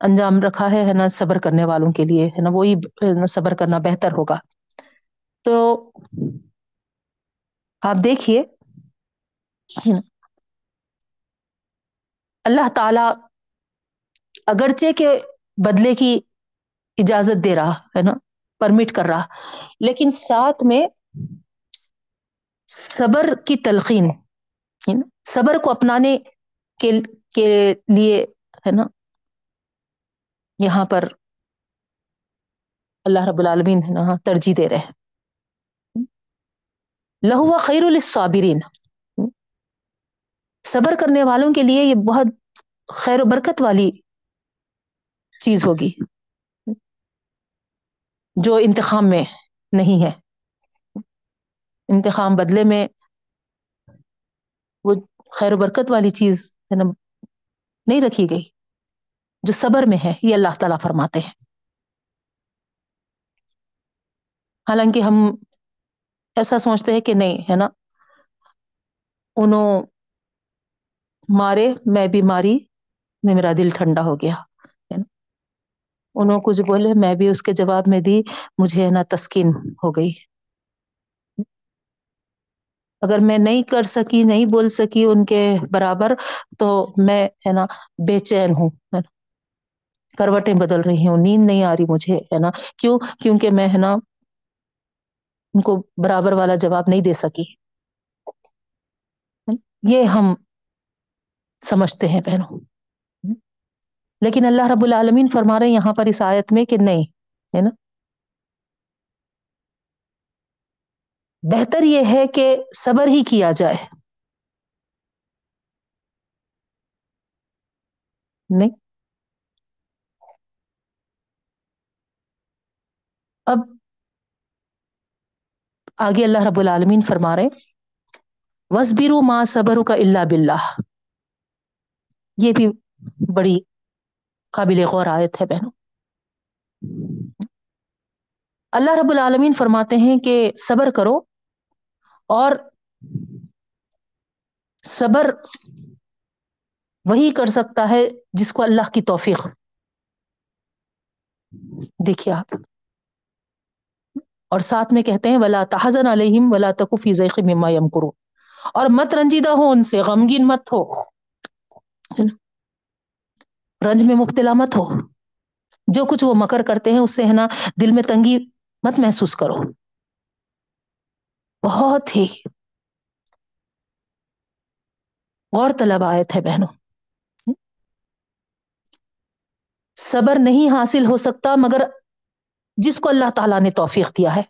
انجام رکھا ہے ہے نا، صبر کرنے والوں کے لیے، ہے نا، وہی صبر کرنا بہتر ہوگا۔ تو آپ دیکھیے اللہ تعالی اگرچہ کے بدلے کی اجازت دے رہا، ہے نا، پرمٹ کر رہا، لیکن ساتھ میں صبر کی تلقین صبر کو اپنانے کے کے لیے ہے نا؟ یہاں پر اللہ رب العالمین ہے ہاں، ترجیح دے رہے لہوا خیر الصابرین صبر کرنے والوں کے لیے یہ بہت خیر و برکت والی چیز ہوگی۔ جو انتخاب میں نہیں ہے۔ انتخاب بدلے میں وہ خیر و برکت والی چیز ہے نا نہیں رکھی گئی، جو صبر میں ہے، یہ اللہ تعالی فرماتے ہیں۔ حالانکہ ہم ایسا سوچتے ہیں کہ نہیں، ہے نا؟ انوں مارے، میں بھی ماری، میں، میرا دل ٹھنڈا ہو گیا انہوں کچھ بولے، میں بھی اس کے جواب میں دی، مجھے، ہے نا، تسکین ہو گئی۔ اگر میں نہیں کر سکی، نہیں بول سکی ان کے برابر، تو میں ہے نا بے چین ہوں کروٹیں بدل رہی ہوں نیند نہیں آ رہی مجھے، ہے نا۔ کیوں؟ کیونکہ میں ہے نا ان کو برابر والا جواب نہیں دے سکی۔ یہ ہم سمجھتے ہیں پہنوں لیکن اللہ رب العالمین فرما رہے ہیں یہاں پر اس آیت میں کہ نہیں، ہے نا۔ بہتر یہ ہے کہ صبر ہی کیا جائے۔ نہیں۔ اب آگے اللہ رب العالمین فرما رہے وسبیرو ماں صبر کا اللہ بلّہ یہ بھی بڑی قابل غور آیت ہے بہنوں۔ اللہ رب العالمین فرماتے ہیں کہ صبر کرو۔ اور صبر وہی کر سکتا ہے جس کو اللہ کی توفیق دیکھیے آپ۔ اور ساتھ میں کہتے ہیں، ولا تحزن علیہم ولا تکفی ذیخ مما یم کرو اور مت رنجیدہ ہو ان سے، غمگین مت ہو۔ رنج میں مبتلا مت ہو۔ جو کچھ وہ مکر کرتے ہیں، اس سے ہے نا دل میں تنگی مت محسوس کرو۔ بہت ہی غور طلب آیت ہے بہنوں۔ صبر نہیں حاصل ہو سکتا مگر جس کو اللہ تعالیٰ نے توفیق دیا ہے۔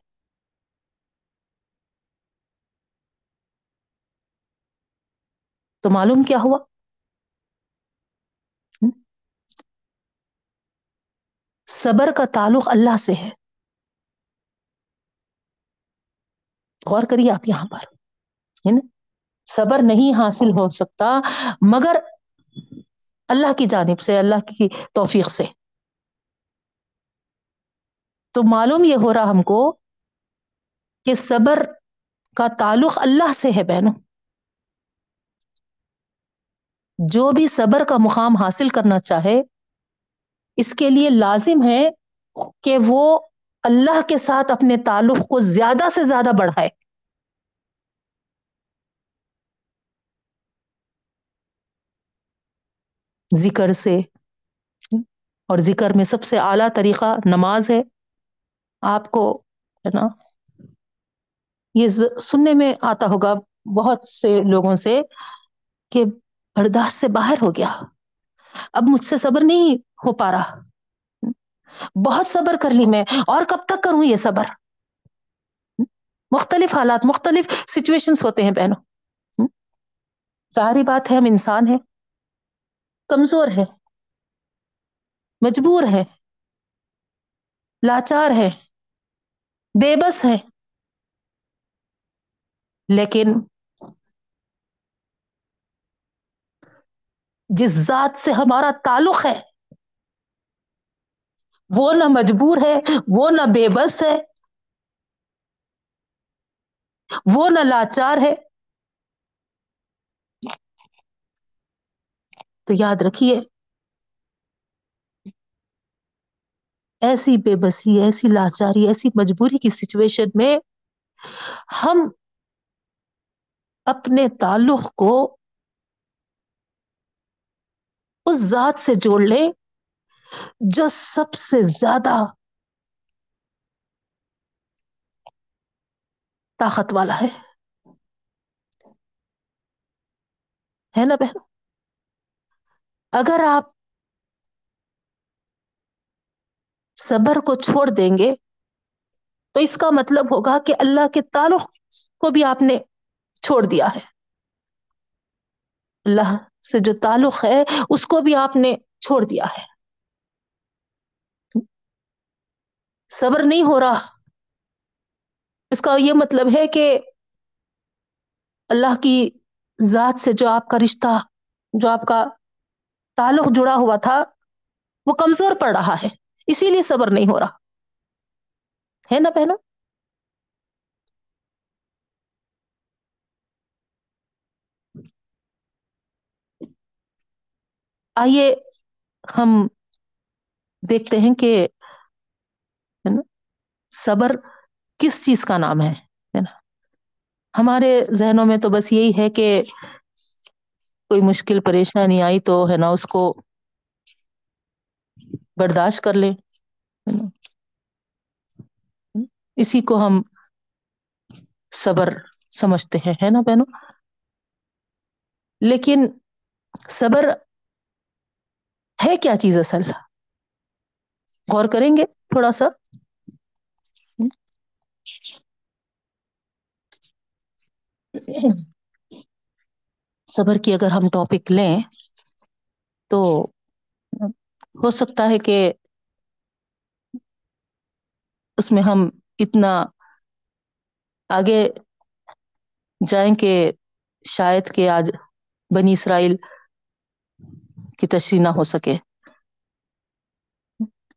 تو معلوم کیا ہوا؟ صبر کا تعلق اللہ سے ہے۔ غور کریے آپ یہاں پر، ہے نا؟ صبر نہیں حاصل ہو سکتا، مگر اللہ کی جانب سے، اللہ کی توفیق سے۔ تو معلوم یہ ہو رہا ہم کو کہ صبر کا تعلق اللہ سے ہے بہنوں۔ جو بھی صبر کا مقام حاصل کرنا چاہے، اس کے لیے لازم ہے کہ وہ اللہ کے ساتھ اپنے تعلق کو زیادہ سے زیادہ بڑھائے۔ ذکر سے۔ اور ذکر میں سب سے اعلیٰ طریقہ نماز ہے۔ آپ کو ہے نا، یہ سننے میں آتا ہوگا بہت سے لوگوں سے کہ برداشت سے باہر ہو گیا۔ اب مجھ سے صبر نہیں ہو پا رہا۔ بہت صبر کر لی میں، اور کب تک کروں یہ صبر؟ مختلف حالات، مختلف سچویشنس ہوتے ہیں بہنوں۔ ساری بات ہے ہم انسان ہیں۔ کمزور ہے، مجبور ہے، لاچار ہے، بے بس ہے۔ لیکن جس ذات سے ہمارا تعلق ہے، وہ نہ مجبور ہے، وہ نہ بے بس ہے، وہ نہ لاچار ہے۔ تو یاد رکھیے، ایسی بے بسی، ایسی لاچاری، ایسی مجبوری کی سچویشن میں ہم اپنے تعلق کو اس ذات سے جوڑ لیں جو سب سے زیادہ طاقت والا ہے۔ ہے نا بہن؟ اگر آپ صبر کو چھوڑ دیں گے، تو اس کا مطلب ہوگا کہ اللہ کے تعلق کو بھی آپ نے چھوڑ دیا ہے۔ اللہ سے جو تعلق ہے، اس کو بھی آپ نے چھوڑ دیا ہے۔ صبر نہیں ہو رہا۔ اس کا یہ مطلب ہے کہ اللہ کی ذات سے جو آپ کا رشتہ، جو آپ کا تعلق جڑا ہوا تھا، وہ کمزور پڑ رہا ہے، اسی لیے صبر نہیں ہو رہا۔ ہے نا پہنا آئیے ہم دیکھتے ہیں کہ نا، صبر کس چیز کا نام ہے نا۔ ہمارے ذہنوں میں تو بس یہی ہے کہ کوئی مشکل پریشانی آئی تو ہے نا اس کو برداشت کر لیں اسی کو ہم صبر سمجھتے ہیں، ہے نا بہنوں؟ لیکن صبر ہے کیا چیز اصل؟ غور کریں گے تھوڑا سا۔ صبر کی اگر ہم ٹاپک لیں، تو ہو سکتا ہے کہ اس میں ہم اتنا آگے جائیں کہ شاید کہ آج بنی اسرائیل کی تشریح نہ ہو سکے۔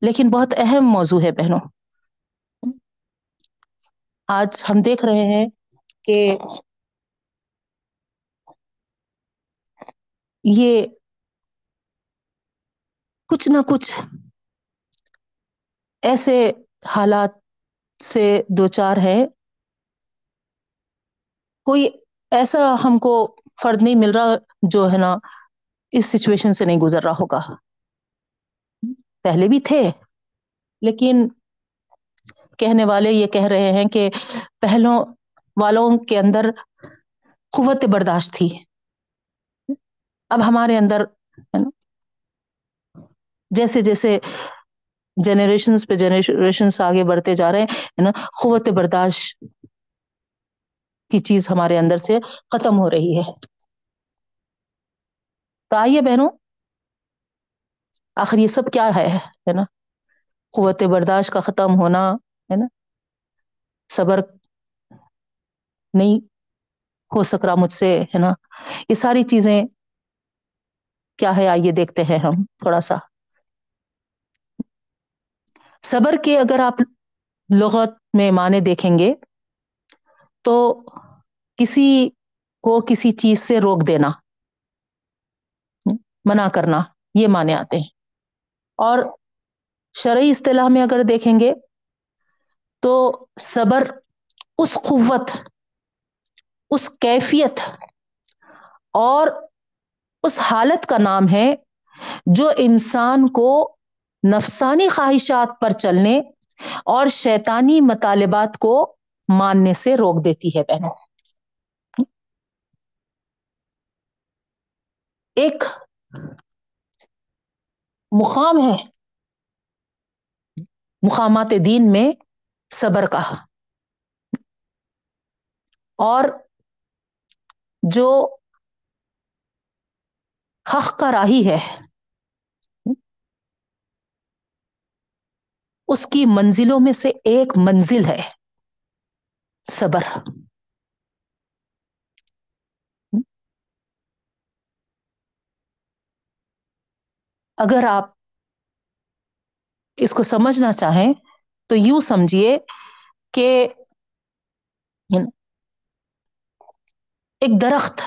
لیکن بہت اہم موضوع ہے بہنوں۔ آج ہم دیکھ رہے ہیں کہ یہ کچھ نہ کچھ ایسے حالات سے دو چار ہے کوئی ایسا ہم کو فرد نہیں مل رہا جو ہے نا اس سچویشن سے نہیں گزر رہا ہوگا۔ پہلے بھی تھے، لیکن کہنے والے یہ کہہ رہے ہیں کہ پہلوں والوں کے اندر قوت برداشت تھی۔ اب ہمارے اندر جیسے جیسے جنریشنس پہ جنریشنس آگے بڑھتے جا رہے ہیں نا، قوت برداشت کی چیز ہمارے اندر سے ختم ہو رہی ہے۔ تو آئیے بہنوں، آخر یہ سب کیا ہے ہے نا؟ قوت برداشت کا ختم ہونا، ہے نا؟ صبر نہیں ہو سک رہا مجھ سے، ہے نا؟ یہ ساری چیزیں کیا ہے؟ آئیے دیکھتے ہیں ہم تھوڑا سا۔ صبر کے اگر آپ لغت میں معنی دیکھیں گے تو کسی کو کسی چیز سے روک دینا، منع کرنا، یہ مانے آتے ہیں۔ اور شرعی اصطلاح میں اگر دیکھیں گے تو صبر اس قوت، اس کیفیت اور اس حالت کا نام ہے جو انسان کو نفسانی خواہشات پر چلنے اور شیتانی مطالبات کو ماننے سے روک دیتی ہے بہنوں۔ ایک مقام ہے۔ مقامات دین میں صبر کا۔ اور جو حق کا راہی ہے۔ اس کی منزلوں میں سے ایک منزل ہے۔ صبر۔ اگر آپ اس کو سمجھنا چاہیں تو یوں سمجھیے کہ یعنی ایک درخت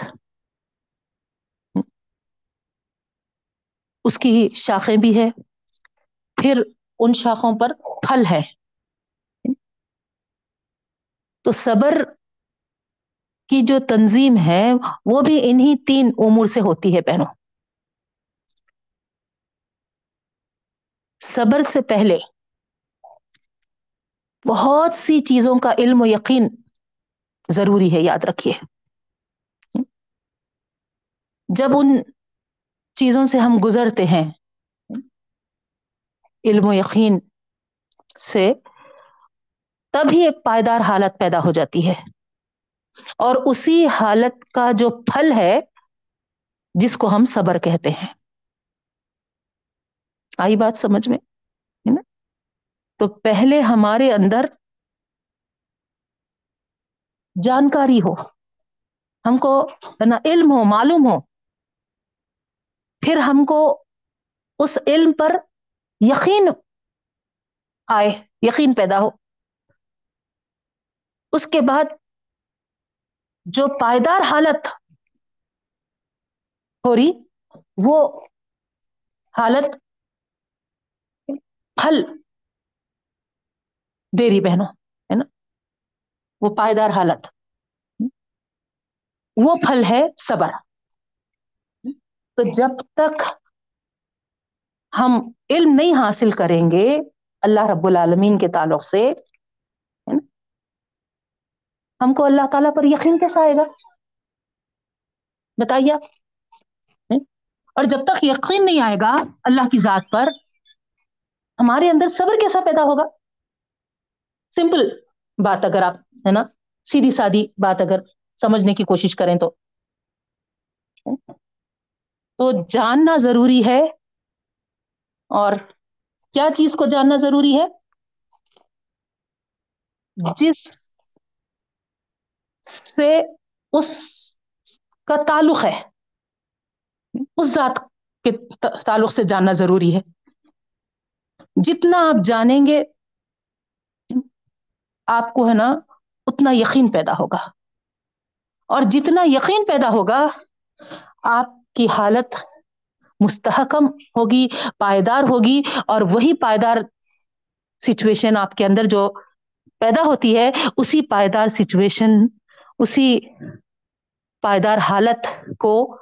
اس کی شاخیں بھی ہے پھر ان شاخوں پر پھل ہے تو صبر کی جو تنظیم ہے، وہ بھی انہیں تین امور سے ہوتی ہے پہنو صبر سے پہلے بہت سی چیزوں کا علم و یقین ضروری ہے، یاد رکھیے۔ جب ان چیزوں سے ہم گزرتے ہیں۔ علم و یقین سے تبھی ایک پائیدار حالت پیدا ہو جاتی ہے۔ اور اسی حالت کا جو پھل ہے، جس کو ہم صبر کہتے ہیں۔ آئی بات سمجھ میں؟ نا؟ تو پہلے ہمارے اندر جانکاری ہو۔ ہم کو نا علم ہو، معلوم ہو۔ پھر ہم کو اس علم پر یقین آئے، یقین پیدا ہو۔ اس کے بعد جو پائیدار حالت ہو رہی، وہ حالت پھل دیری بہنوں، ہے نا؟ وہ پائیدار حالت۔ وہ پھل ہے صبر۔ تو جب تک ہم علم نہیں حاصل کریں گے اللہ رب العالمین کے تعلق سے ہم کو اللہ تعالی پر یقین کیسا آئے گا؟ بتائیے آپ اور جب تک یقین نہیں آئے گا اللہ کی ذات پر ہمارے اندر صبر کیسا پیدا ہوگا؟ سمپل بات اگر آپ ہے نا؟ سیدھی سادی بات اگر سمجھنے کی کوشش کریں تو تو جاننا ضروری ہے۔ اور کیا چیز کو جاننا ضروری ہے؟ جس سے اس کا تعلق ہے۔ اس ذات کے تعلق سے جاننا ضروری ہے۔ جتنا آپ جانیں گے، آپ کو ہے نا، اتنا یقین پیدا ہوگا۔ اور جتنا یقین پیدا ہوگا، آپ کی حالت مستحکم ہوگی، پائیدار ہوگی اور وہی پائیدار سچویشن آپ کے اندر جو پیدا ہوتی ہے، اسی پائیدار سچویشن اسی پائیدار حالت کو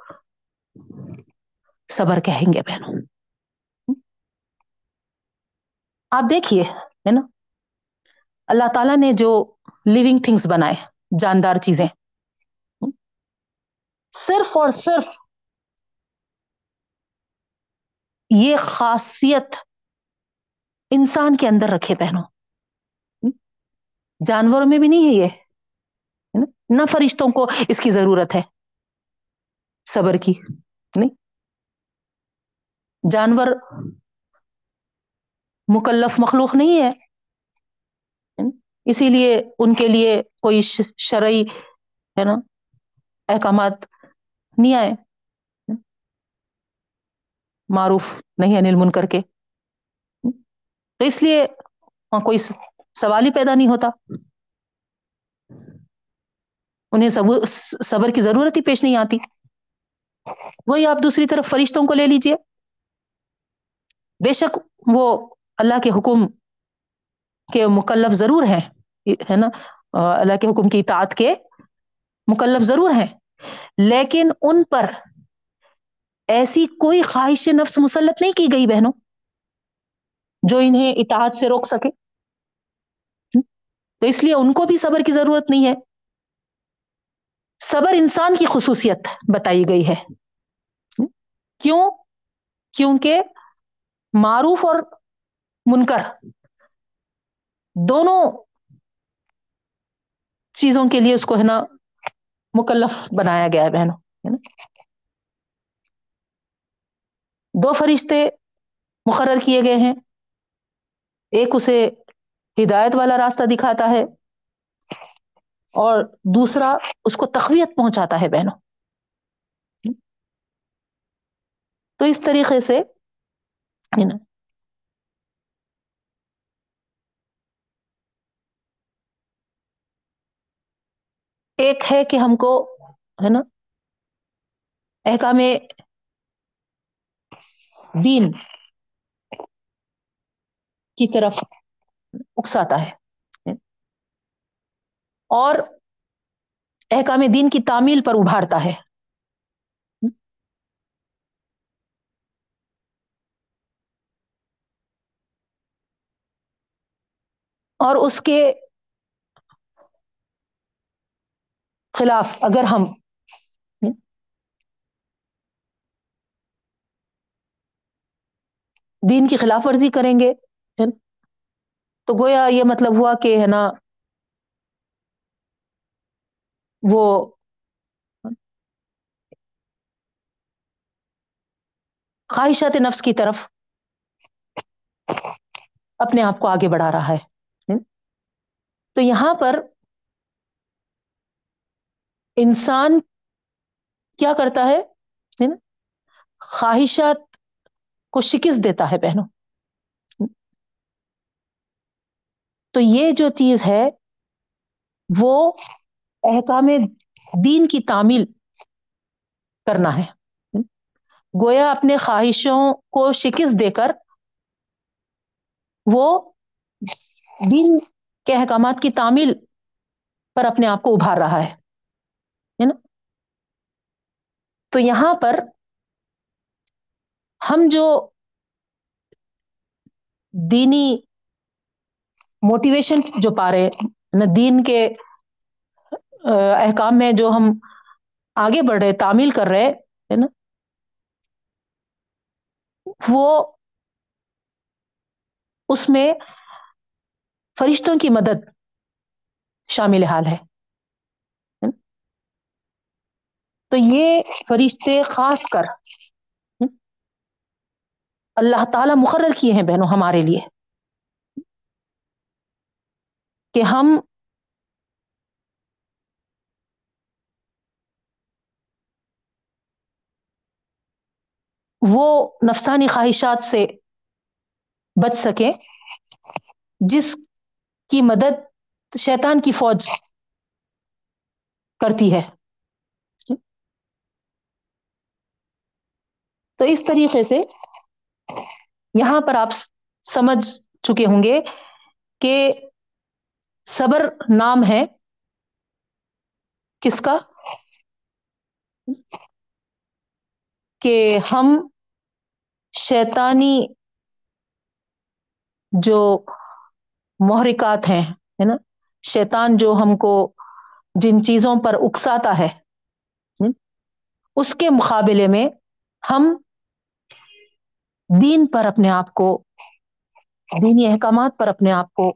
صبر کہیں گے بہنوں۔ آپ دیکھیے، ہے نا؟ اللہ تعالی نے جو لونگ تھنگس بنائے، جاندار چیزیں، صرف اور صرف یہ خاصیت انسان کے اندر رکھے پہنو جانوروں میں بھی نہیں ہے یہ نہ فرشتوں کو اس کی ضرورت ہے، صبر کی، نہیں؟ جانور مکلف مخلوق نہیں ہے اسی لیے ان کے لیے کوئی شرعی، ہے نا، احکامات نہیں آئے۔ معروف نہیں انل من کر کے۔ تو اس لیے ہاں، کوئی سوال ہی پیدا نہیں ہوتا۔ انہیں صبر کی ضرورت ہی پیش نہیں آتی۔ وہی آپ دوسری طرف فرشتوں کو لے لیجیے۔ بے شک وہ اللہ کے حکم کے مکلف ضرور ہیں، ہے نا؟ اللہ کے حکم کی اطاعت کے مکلف ضرور ہیں۔ لیکن ان پر ایسی کوئی خواہش نفس مسلط نہیں کی گئی بہنوں جو انہیں اتحاد سے روک سکے؟ تو اس لیے ان کو بھی صبر کی ضرورت نہیں ہے۔ صبر انسان کی خصوصیت بتائی گئی ہے۔ کیوں؟ کیونکہ معروف اور منکر دونوں چیزوں کے لیے اس کو ہے نا مکلف بنایا گیا ہے بہنوں دو فرشتے مقرر کیے گئے ہیں۔ ایک اسے ہدایت والا راستہ دکھاتا ہے اور دوسرا اس کو تقویت پہنچاتا ہے بہنوں۔ تو اس طریقے سے ایک ہے کہ ہم کو ہے نا احکام دین کی طرف اکساتا ہے۔ اور احکام دین کی تعمیل پر ابھارتا ہے۔ اور اس کے خلاف اگر ہم دین کی خلاف ورزی کریں گے تو گویا یہ مطلب ہوا کہ، ہے نا، وہ خواہشات نفس کی طرف اپنے آپ کو آگے بڑھا رہا ہے تو یہاں پر انسان کیا کرتا ہے خواہشات کو شکست دیتا ہے بہنوں۔ تو یہ جو چیز ہے، وہ احکام دین کی تعمیل کرنا ہے۔ گویا اپنے خواہشوں کو شکست دے کر وہ دین کے احکامات کی تعمیل پر اپنے آپ کو ابھار رہا ہے نا؟ تو یہاں پر ہم جو دینی موٹیویشن جو پا رہے دین کے احکام میں جو ہم آگے بڑھ رہے، تعمیل کر رہے، ہے نا؟ وہ اس میں فرشتوں کی مدد شامل حال ہے تو یہ فرشتے خاص کر اللہ تعالی مقرر کیے ہیں بہنوں ہمارے لیے کہ ہم وہ نفسانی خواہشات سے بچ سکیں جس کی مدد شیطان کی فوج کرتی ہے۔ تو اس طریقے سے یہاں پر آپ سمجھ چکے ہوں گے کہ صبر نام ہے کس کا؟ کہ ہم شیطانی جو محرکات ہیں، ہے نا؟ شیطان جو ہم کو جن چیزوں پر اکساتا ہے اس کے مقابلے میں ہم دین پر اپنے آپ کو، دینی احکامات پر اپنے آپ کو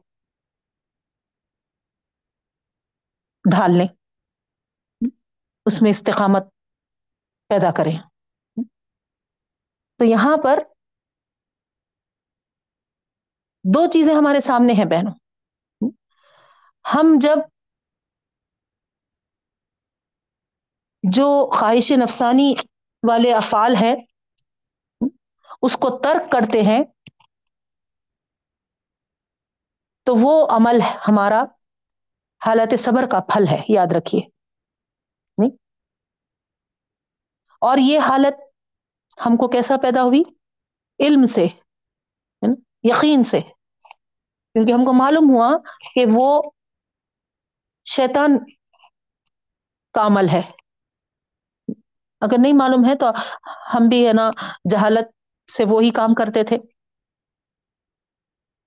ڈھال لیں۔ اس میں استقامت پیدا کریں۔ تو یہاں پر دو چیزیں ہمارے سامنے ہیں بہنوں۔ ہم جب جو خواہش نفسانی والے افعال ہیں اس کو ترک کرتے ہیں، تو وہ عمل ہمارا حالت صبر کا پھل ہے، یاد رکھیے۔ اور یہ حالت ہم کو کیسا پیدا ہوئی؟ علم سے یقین سے۔ کیونکہ ہم کو معلوم ہوا کہ وہ شیطان کا عمل ہے۔ اگر نہیں معلوم ہے تو ہم بھی ہے نا جہالت سے وہی کام کرتے تھے۔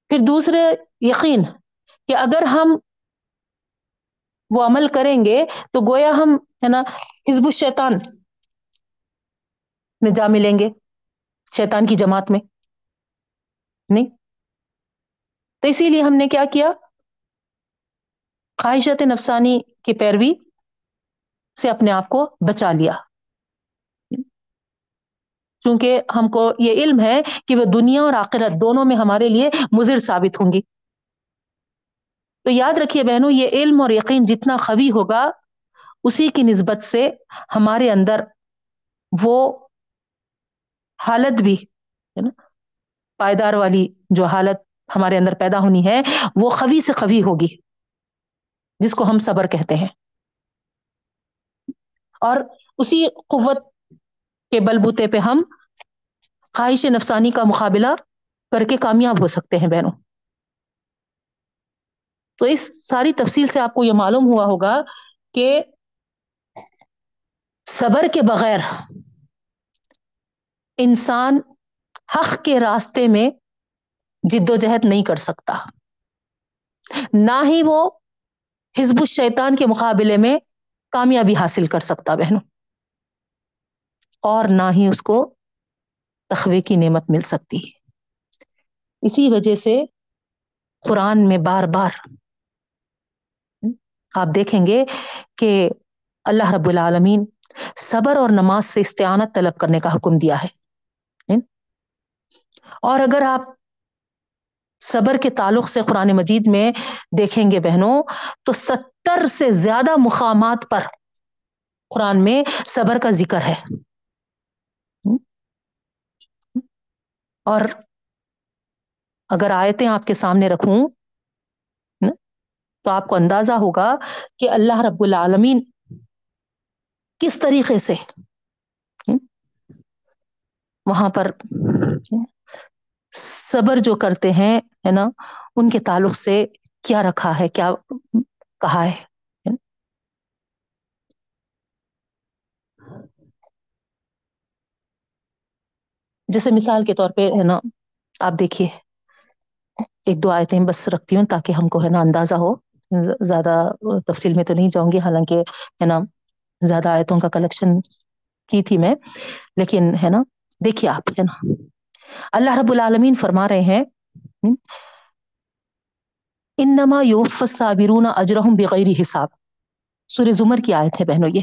پھر دوسرے یقین کہ اگر ہم وہ عمل کریں گے تو گویا ہم، ہے نا، حزب الشیطان میں جا ملیں گے، شیطان کی جماعت میں۔ نہیں؟ تو اسی لیے ہم نے کیا کیا؟ خواہشت نفسانی کی پیروی سے اپنے آپ کو بچا لیا۔ کیونکہ ہم کو یہ علم ہے کہ وہ دنیا اور آخرت دونوں میں ہمارے لیے مضر ثابت ہوں گی۔ تو یاد رکھیے بہنوں، یہ علم اور یقین جتنا خوی ہوگا، اسی کی نسبت سے ہمارے اندر وہ حالت بھی، ہے نا، پائیدار والی جو حالت ہمارے اندر پیدا ہونی ہے، وہ خوی سے خوی ہوگی، جس کو ہم صبر کہتے ہیں۔ اور اسی قوت کے بل بوتے پہ ہم خواہش نفسانی کا مقابلہ کر کے کامیاب ہو سکتے ہیں بہنوں۔ تو اس ساری تفصیل سے آپ کو یہ معلوم ہوا ہوگا کہ صبر کے بغیر انسان حق کے راستے میں جد و جہد نہیں کر سکتا۔ نہ ہی وہ حزب الشیطان کے مقابلے میں کامیابی حاصل کر سکتا بہنوں۔ اور نہ ہی اس کو تخوے کی نعمت مل سکتی۔ اسی وجہ سے قرآن میں بار بار آپ دیکھیں گے کہ اللہ رب العالمین صبر اور نماز سے استعانت طلب کرنے کا حکم دیا ہے۔ اور اگر آپ صبر کے تعلق سے قرآن مجید میں دیکھیں گے بہنوں، تو ستر سے زیادہ مقامات پر قرآن میں صبر کا ذکر ہے۔ اور اگر آیتیں آپ کے سامنے رکھوں تو آپ کو اندازہ ہوگا کہ اللہ رب العالمین کس طریقے سے وہاں پر صبر جو کرتے ہیں، ہے نا، ان کے تعلق سے کیا رکھا ہے، کیا کہا ہے۔ جیسے مثال کے طور پہ ہے نا، آپ دیکھیے، ایک دو آیتیں بس رکھتی ہوں تاکہ ہم کو ہے نا اندازہ ہو۔ زیادہ تفصیل میں تو نہیں جاؤں گی، حالانکہ ہے نا زیادہ آیتوں کا کلیکشن کی تھی میں۔ لیکن ہے نا، دیکھیے آپ ہے نا۔ اللہ رب العالمین فرما رہے ہیں، انما یوف الصابرون اجرهم بغیر حساب۔ سورہ زمر کی آیت ہے بہنوں، یہ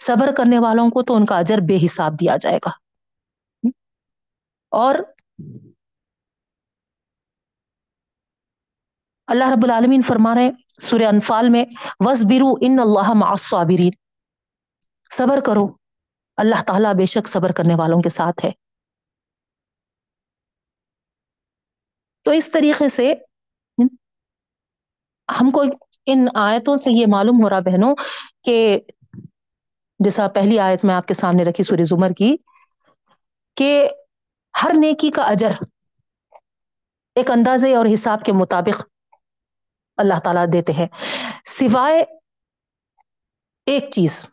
صبر کرنے والوں کو تو ان کا اجر بے حساب دیا جائے گا۔ اور اللہ رب العالمین فرما رہے ہیں سورہ انفال میں وس برو ان اللہ معصابرین صبر کرو۔ اللہ تعالیٰ بے شک صبر کرنے والوں کے ساتھ ہے۔ تو اس طریقے سے ہم کو ان آیتوں سے یہ معلوم ہو رہا بہنوں کہ جیسا پہلی آیت میں آپ کے سامنے رکھی سورہ زمر کی، کہ ہر نیکی کا اجر ایک اندازے اور حساب کے مطابق اللہ تعالیٰ دیتے ہیں۔ سوائے ایک چیز،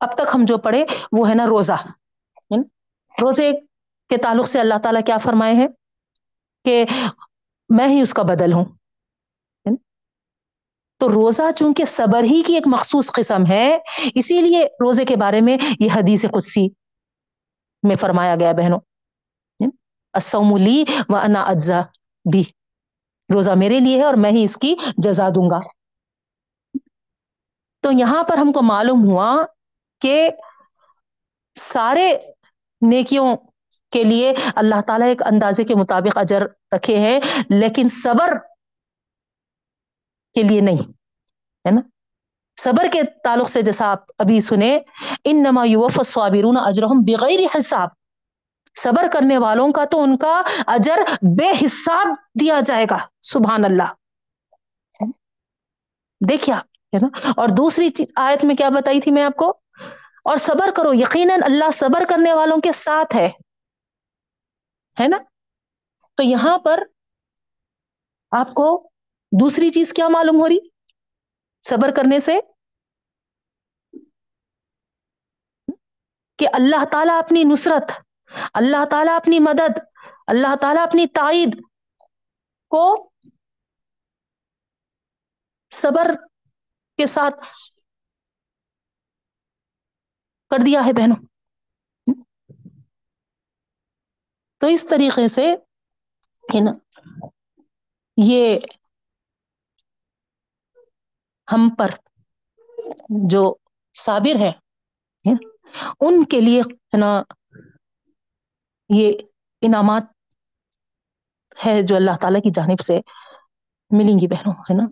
اب تک ہم جو پڑھے وہ ہے نا روزہ۔ روزے کے تعلق سے اللہ تعالیٰ کیا فرمائے ہیں؟ کہ میں ہی اس کا بدل ہوں۔ تو روزہ چونکہ صبر ہی کی ایک مخصوص قسم ہے، اسی لیے روزے کے بارے میں یہ حدیث قدسی میں فرمایا گیا بہنوں۔ و انا اجزا بھی روزہ میرے لیے ہے اور میں ہی اس کی جزا دوں گا۔ تو یہاں پر ہم کو معلوم ہوا کہ سارے نیکیوں کے لیے اللہ تعالیٰ ایک اندازے کے مطابق اجر رکھے ہیں، لیکن صبر کے لیے نہیں، ہے نا؟ صبر کے تعلق سے جیسا آپ ابھی سنے ان نما یوف صابرون اجرحم بغیر حساب۔ صبر کرنے والوں کا تو ان کا اجر بے حساب دیا جائے گا، سبحان اللہ۔ دیکھیا ہے نا؟ اور دوسری چیز، آیت میں کیا بتائی تھی میں آپ کو؟ اور صبر کرو، یقیناً اللہ صبر کرنے والوں کے ساتھ ہے ہے نا؟ تو یہاں پر آپ کو دوسری چیز کیا معلوم ہو رہی؟ صبر کرنے سے کہ اللہ تعالیٰ اپنی نصرت اللہ تعالیٰ اپنی مدد، اللہ تعالیٰ اپنی تائید کو صبر کے ساتھ کر دیا ہے بہنوں۔ تو اس طریقے سے ہے نا، یہ ہم پر جو صابر ہے ان کے لیے ہے نا یہ انعامات ہے جو اللہ تعالی کی جانب سے ملیں گی بہنوں، ہے نا؟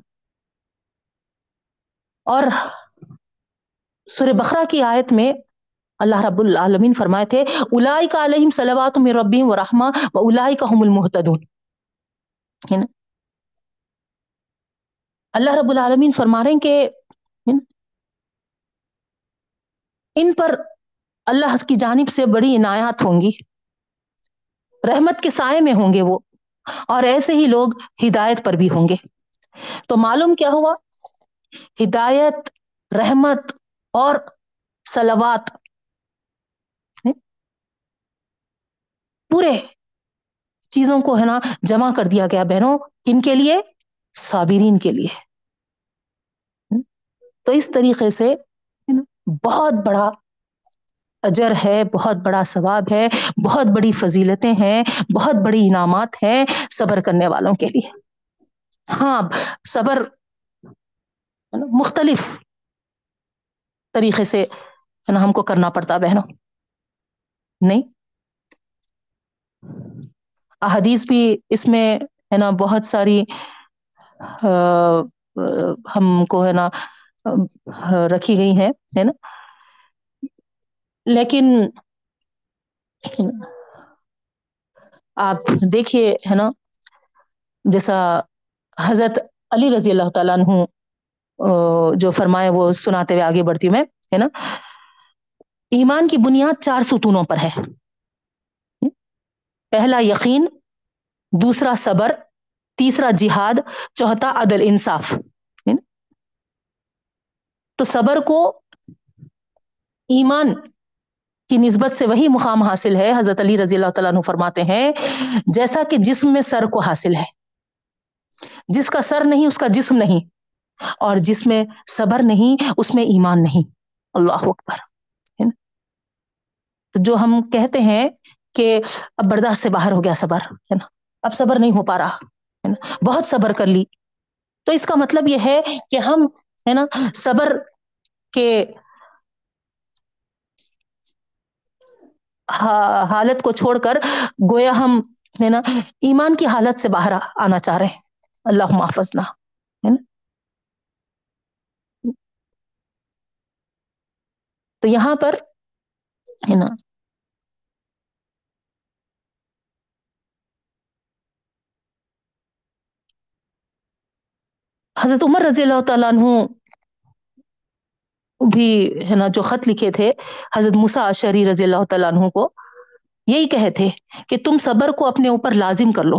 اور سور بخرا کی آیت میں اللہ رب العالمین فرمائے تھے الائی کا علیہم صلوات میں ربی و رحما و الائی کا المحتدون ہے نا؟ اللہ رب العالمین فرما رہے ہیں کہ ان پر اللہ کی جانب سے بڑی عنایات ہوں گی۔ رحمت کے سائے میں ہوں گے وہ اور ایسے ہی لوگ ہدایت پر بھی ہوں گے۔ تو معلوم کیا ہوا؟ ہدایت، رحمت اور سلوات پورے چیزوں کو ہے نا جمع کر دیا گیا بہنوں، کن کے لیے؟ صابرین کے لیے۔ تو اس طریقے سے بہت بڑا اجر ہے، بہت بڑا ثواب ہے، بہت بڑی فضیلتیں ہیں، بہت بڑی انعامات ہیں صبر کرنے والوں کے لیے۔ ہاں صبر مطلب مختلف طریقے سے ہم کو کرنا پڑتا بہنوں۔ نہیں۔ احادیث بھی اس میں ہے نا بہت ساری ہم کو ہے نا رکھی گئی ہے ہے نا۔ لیکن آپ دیکھیے، ہے نا، جیسا حضرت علی رضی اللہ تعالیٰ عنہ جو فرمائے، وہ سناتے ہوئے آگے بڑھتی میں، ہے نا، ایمان کی بنیاد چار ستونوں پر ہے۔ پہلا یقین، دوسرا صبر، تیسرا جہاد، چوتھا عدل انصاف تو صبر کو ایمان کی نسبت سے وہی مقام حاصل ہے، حضرت علی رضی اللہ تعالیٰ عنہ فرماتے ہیں، جیسا کہ جسم میں سر کو حاصل ہے۔ جس کا سر نہیں، اس کا جسم نہیں۔ اور جس میں صبر نہیں، اس میں ایمان نہیں۔ اللہ اکبر تو جو ہم کہتے ہیں کہ اب برداشت سے باہر ہو گیا صبر، ہے نا؟ اب صبر نہیں ہو پا رہا، ہے نا؟ بہت صبر کر لی۔ تو اس کا مطلب یہ ہے کہ ہم، ہے نا، صبر کے حالت کو چھوڑ کر گویا ہم، ہے نا، ایمان کی حالت سے باہر آنا چاہ رہے ہیں۔ اللہ محافظ نہ ہے نا۔ تو یہاں پر، ہے نا، حضرت عمر رضی اللہ تعالیٰ عنہ بھی ہے نا جو خط لکھے تھے، حضرت مسا شری رضی اللہ تعالیٰ عنہ کو، یہی کہے تھے کہ تم صبر کو اپنے اوپر لازم کر لو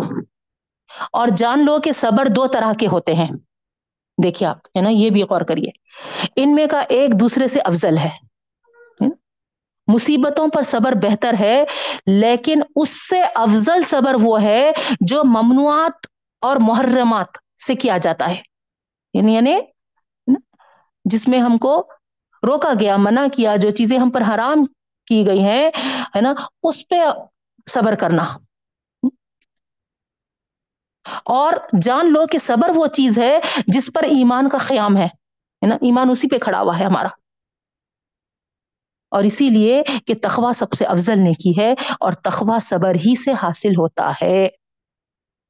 اور جان لو کہ صبر دو طرح کے ہوتے ہیں۔ دیکھیے آپ، ہے نا، یہ بھی غور کریے۔ ان میں کا ایک دوسرے سے افضل ہے۔ مصیبتوں پر صبر بہتر ہے، لیکن اس سے افضل صبر وہ ہے جو ممنوعات اور محرمات سے کیا جاتا ہے۔ یعنی یعنی جس میں ہم کو روکا گیا، منع کیا جو چیزیں ہم پر حرام کی گئی ہیں، ہے نا؟ اس پہ صبر کرنا۔ اور جان لو کہ صبر وہ چیز ہے جس پر ایمان کا قیام ہے نا؟ ایمان اسی پہ کھڑا ہوا ہے ہمارا۔ اور اسی لیے کہ تخوا سب سے افضل نے کی ہے اور تخوا صبر ہی سے حاصل ہوتا ہے۔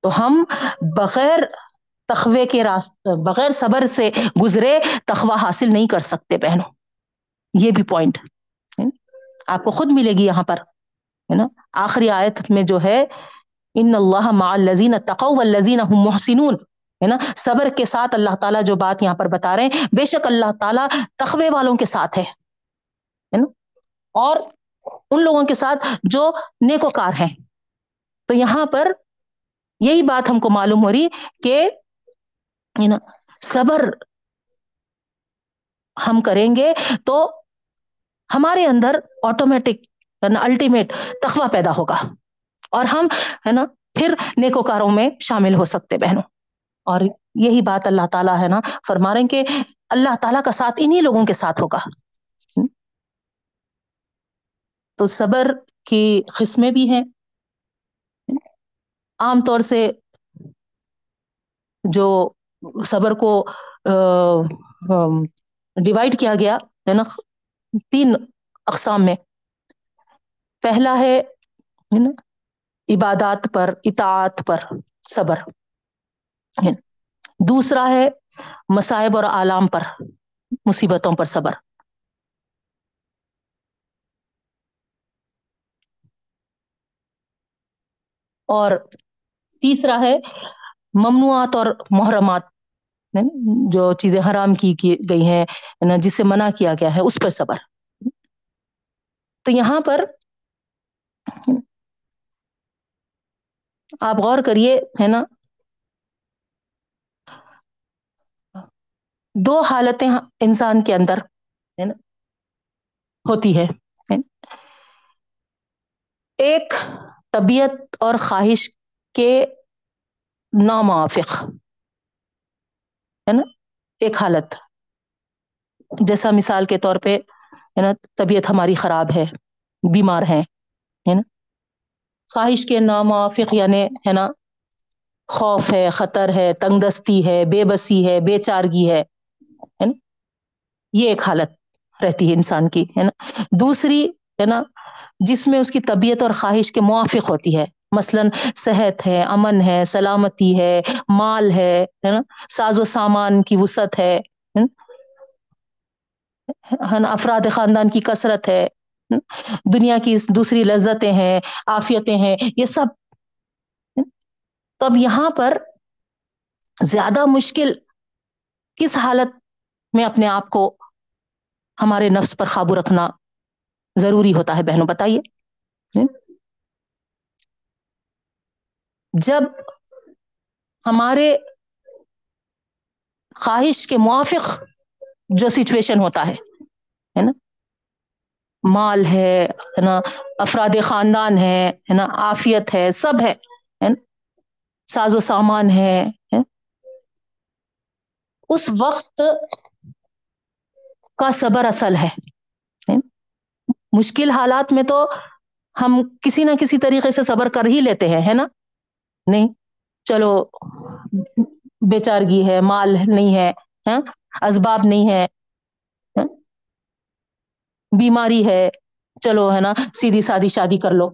تو ہم بغیر تخوے کے راست، بغیر صبر سے گزرے تخوا حاصل نہیں کر سکتے بہنوں۔ یہ بھی پوائنٹ آپ کو خود ملے گی یہاں پر، ہے نا؟ آخری آیت میں جو ہے، ان اللہ مع الذین تقوا والذین هم محسنون، ہے نا؟ صبر کے ساتھ اللہ تعالیٰ جو بات یہاں پر بتا رہے ہیں، بے شک اللہ تعالیٰ تخوے والوں کے ساتھ ہے نا؟ اور ان لوگوں کے ساتھ جو نیکوکار ہیں۔ تو یہاں پر یہی بات ہم کو معلوم ہو رہی کہ نا؟ صبر ہم کریں گے تو ہمارے اندر آٹومیٹک الٹیمیٹ تخوا پیدا ہوگا۔ اور ہم، ہے نا، پھر نیکوکاروں میں شامل ہو سکتے بہنوں۔ اور یہی بات اللہ تعالیٰ، ہے نا، فرما رہے ہیں کہ اللہ تعالیٰ کا ساتھ انہی لوگوں کے ساتھ ہوگا۔ تو صبر کی قسمیں بھی ہیں۔ عام طور سے جو صبر کو ڈیوائڈ کیا گیا، ہے نا تین اقسام میں۔ پہلا ہے نا، عبادات پر، اطاعت پر، صبر۔ دوسرا ہے، مصائب اور عالام پر، مصیبتوں پر صبر۔ اور تیسرا ہے، ممنوعات اور محرمات۔ جو چیزیں حرام کی گئی ہیں جس سے منع کیا گیا ہے، اس پر صبر۔ تو یہاں پر آپ غور کریے، ہے نا، دو حالتیں انسان کے اندر، ہے نا، ہوتی ہے۔ ایک، طبیعت اور خواہش کے ناموافق۔ ہے نا، ایک حالت۔ جیسا مثال کے طور پہ، ہے نا، طبیعت ہماری خراب ہے، بیمار ہے نا۔ خواہش کے ناموافق یعنی ہے نا، خوف ہے، خطر ہے تنگ دستی ہے، بے بسی ہے، بے چارگی ہے نا۔ یہ ایک حالت رہتی ہے انسان کی، ہے نا۔ دوسری، ہے نا، جس میں اس کی طبیعت اور خواہش کے موافق ہوتی ہے۔ مثلاً صحت ہے، امن ہے، سلامتی ہے، مال ہے نا؟ ساز و سامان کی وسعت ہے افراد خاندان کی کثرت ہے دنیا کی دوسری لذتیں ہیں آفیتیں ہیں، یہ سب تو اب یہاں پر زیادہ مشکل کس حالت میں اپنے آپ کو ہمارے نفس پر قابو رکھنا ضروری ہوتا ہے بہنوں؟ بتائیے جب ہمارے خواہش کے موافق جو سچویشن ہوتا ہے نا؟ مال ہے نا؟ افراد خاندان ہے نا؟ آفیت ہے، سب ہے ساز و سامان ہے اس وقت کا صبر اصل ہے مشکل حالات میں تو ہم کسی نہ کسی طریقے سے صبر کر ہی لیتے ہیں، ہے نا؟ نہیں، چلو بےچارگی ہے، مال نہیں ہے ہاں، اسباب نہیں ہے ہاں، بیماری ہے، چلو، ہے نا، سیدھی سادی شادی کر لو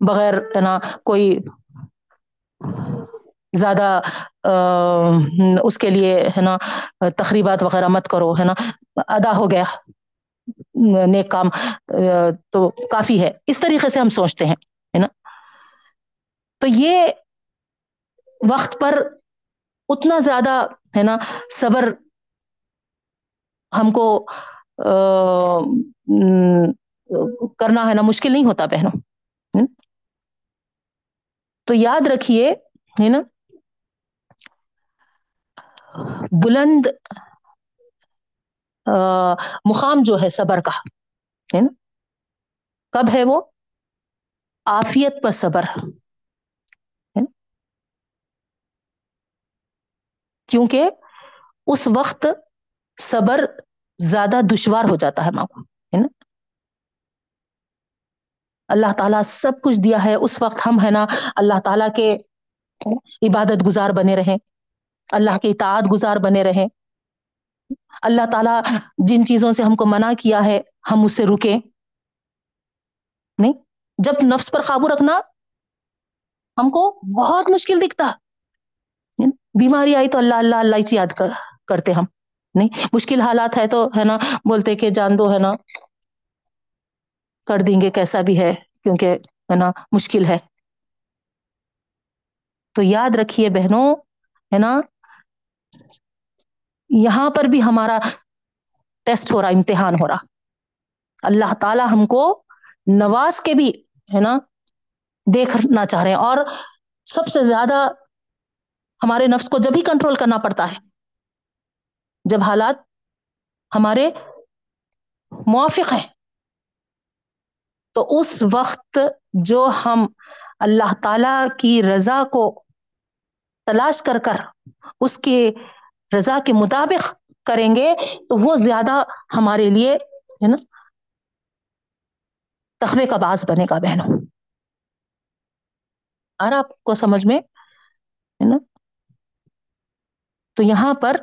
بغیر، ہے نا، کوئی زیادہ اس کے لیے، ہے نا تقریبات وغیرہ مت کرو، ہے نا، ادا ہو گیا، نیک کام تو کافی ہے، اس طریقے سے ہم سوچتے ہیں، ہے نا۔ تو یہ وقت پر اتنا زیادہ ہے نا صبر ہم کو کرنا ہے نا مشکل نہیں ہوتا بہنوں۔ تو یاد رکھیے، ہے نا، بلند مقام جو ہے صبر کا، ہے نا۔ کب ہے وہ؟ آفیت پر صبر۔ کیونکہ اس وقت صبر زیادہ دشوار ہو جاتا ہے ماں کو، ہے نا؟ اللہ تعالی سب کچھ دیا ہے، اس وقت ہم ہے نا اللہ تعالی کے عبادت گزار بنے رہے اللہ کے اطاعت گزار بنے رہے اللہ تعالی جن چیزوں سے ہم کو منع کیا ہے، ہم اس سے رکے نہیں، جب نفس پر قابو رکھنا ہم کو بہت مشکل دکھتا۔ بیماری آئی تو اللہ اللہ اللہ سے یاد کر، کرتے ہم۔ نہیں، مشکل حالات ہے تو، ہے نا، بولتے کہ جان دو، ہے نا، کر دیں گے کیسا بھی ہے، کیونکہ، ہے نا، مشکل ہے۔ تو یاد رکھیے بہنوں، ہے نا، یہاں پر بھی ہمارا ٹیسٹ ہو رہا، امتحان ہو رہا۔ اللہ تعالی ہم کو نواز کے بھی، ہے نا، دیکھنا چاہ رہے ہیں۔ اور سب سے زیادہ ہمارے نفس کو جب بھی کنٹرول کرنا پڑتا ہے، جب حالات ہمارے موافق ہیں، تو اس وقت جو ہم اللہ تعالی کی رضا کو تلاش کر کر اس کے رضا کے مطابق کریں گے، تو وہ زیادہ ہمارے لیے، ہے نا تخوے کا باز بنے گا بہنوں۔ اور آپ کو سمجھ میں، ہے نا تو یہاں پر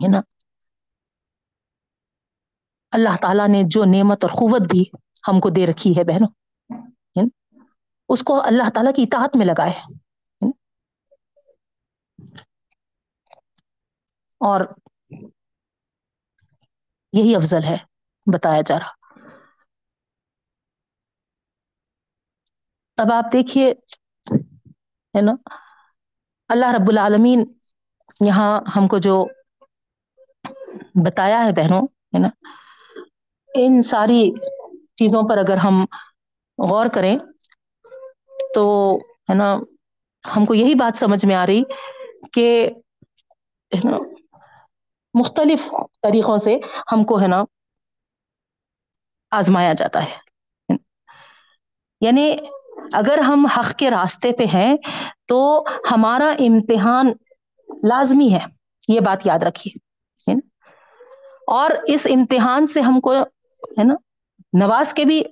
ہے نا اللہ تعالی نے جو نعمت اور قوت بھی ہم کو دے رکھی ہے بہنوں اس کو اللہ تعالی کی اطاعت میں لگائے اور یہی افضل ہے، بتایا جا رہا۔ اب آپ دیکھیے ہے نا اللہ رب العالمین یہاں ہم کو جو بتایا ہے بہنوں، ہے نا، ان ساری چیزوں پر اگر ہم غور کریں تو، ہے نا، ہم کو یہی بات سمجھ میں آ رہی کہ مختلف طریقوں سے ہم کو، ہے نا، آزمایا جاتا ہے۔ یعنی اگر ہم حق کے راستے پہ ہیں تو ہمارا امتحان لازمی ہے، یہ بات یاد رکھیے اور اس امتحان سے ہم کو، ہے نا، نواز کے بھی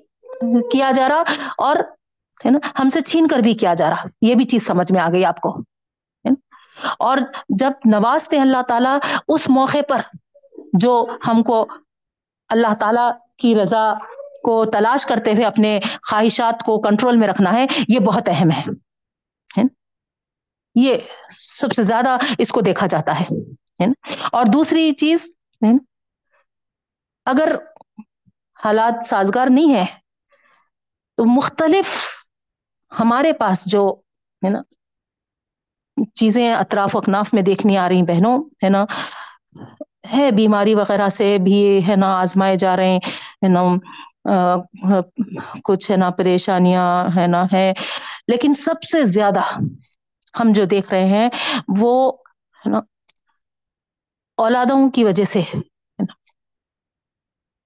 کیا جا رہا اور، ہے نا، ہم سے چھین کر بھی کیا جا رہا، یہ بھی چیز سمجھ میں آ گئی آپ کو اور جب نوازتے اللہ تعالی، اس موقع پر جو ہم کو اللہ تعالی کی رضا کو تلاش کرتے ہوئے اپنے خواہشات کو کنٹرول میں رکھنا ہے، یہ بہت اہم ہے یہ سب سے زیادہ اس کو دیکھا جاتا ہے اور دوسری چیز اگر حالات سازگار نہیں ہے تو مختلف ہمارے پاس جو، ہے نا، چیزیں اطراف اکناف میں دیکھنی آ رہی بہنوں، ہے نا؟ ہے بیماری وغیرہ سے بھی، ہے نا، آزمائے جا رہے ہیں نا کچھ، ہے نا، پریشانیاں، ہے نا ہے لیکن سب سے زیادہ ہم جو دیکھ رہے ہیں، وہ ہے نا، اولادوں کی وجہ سے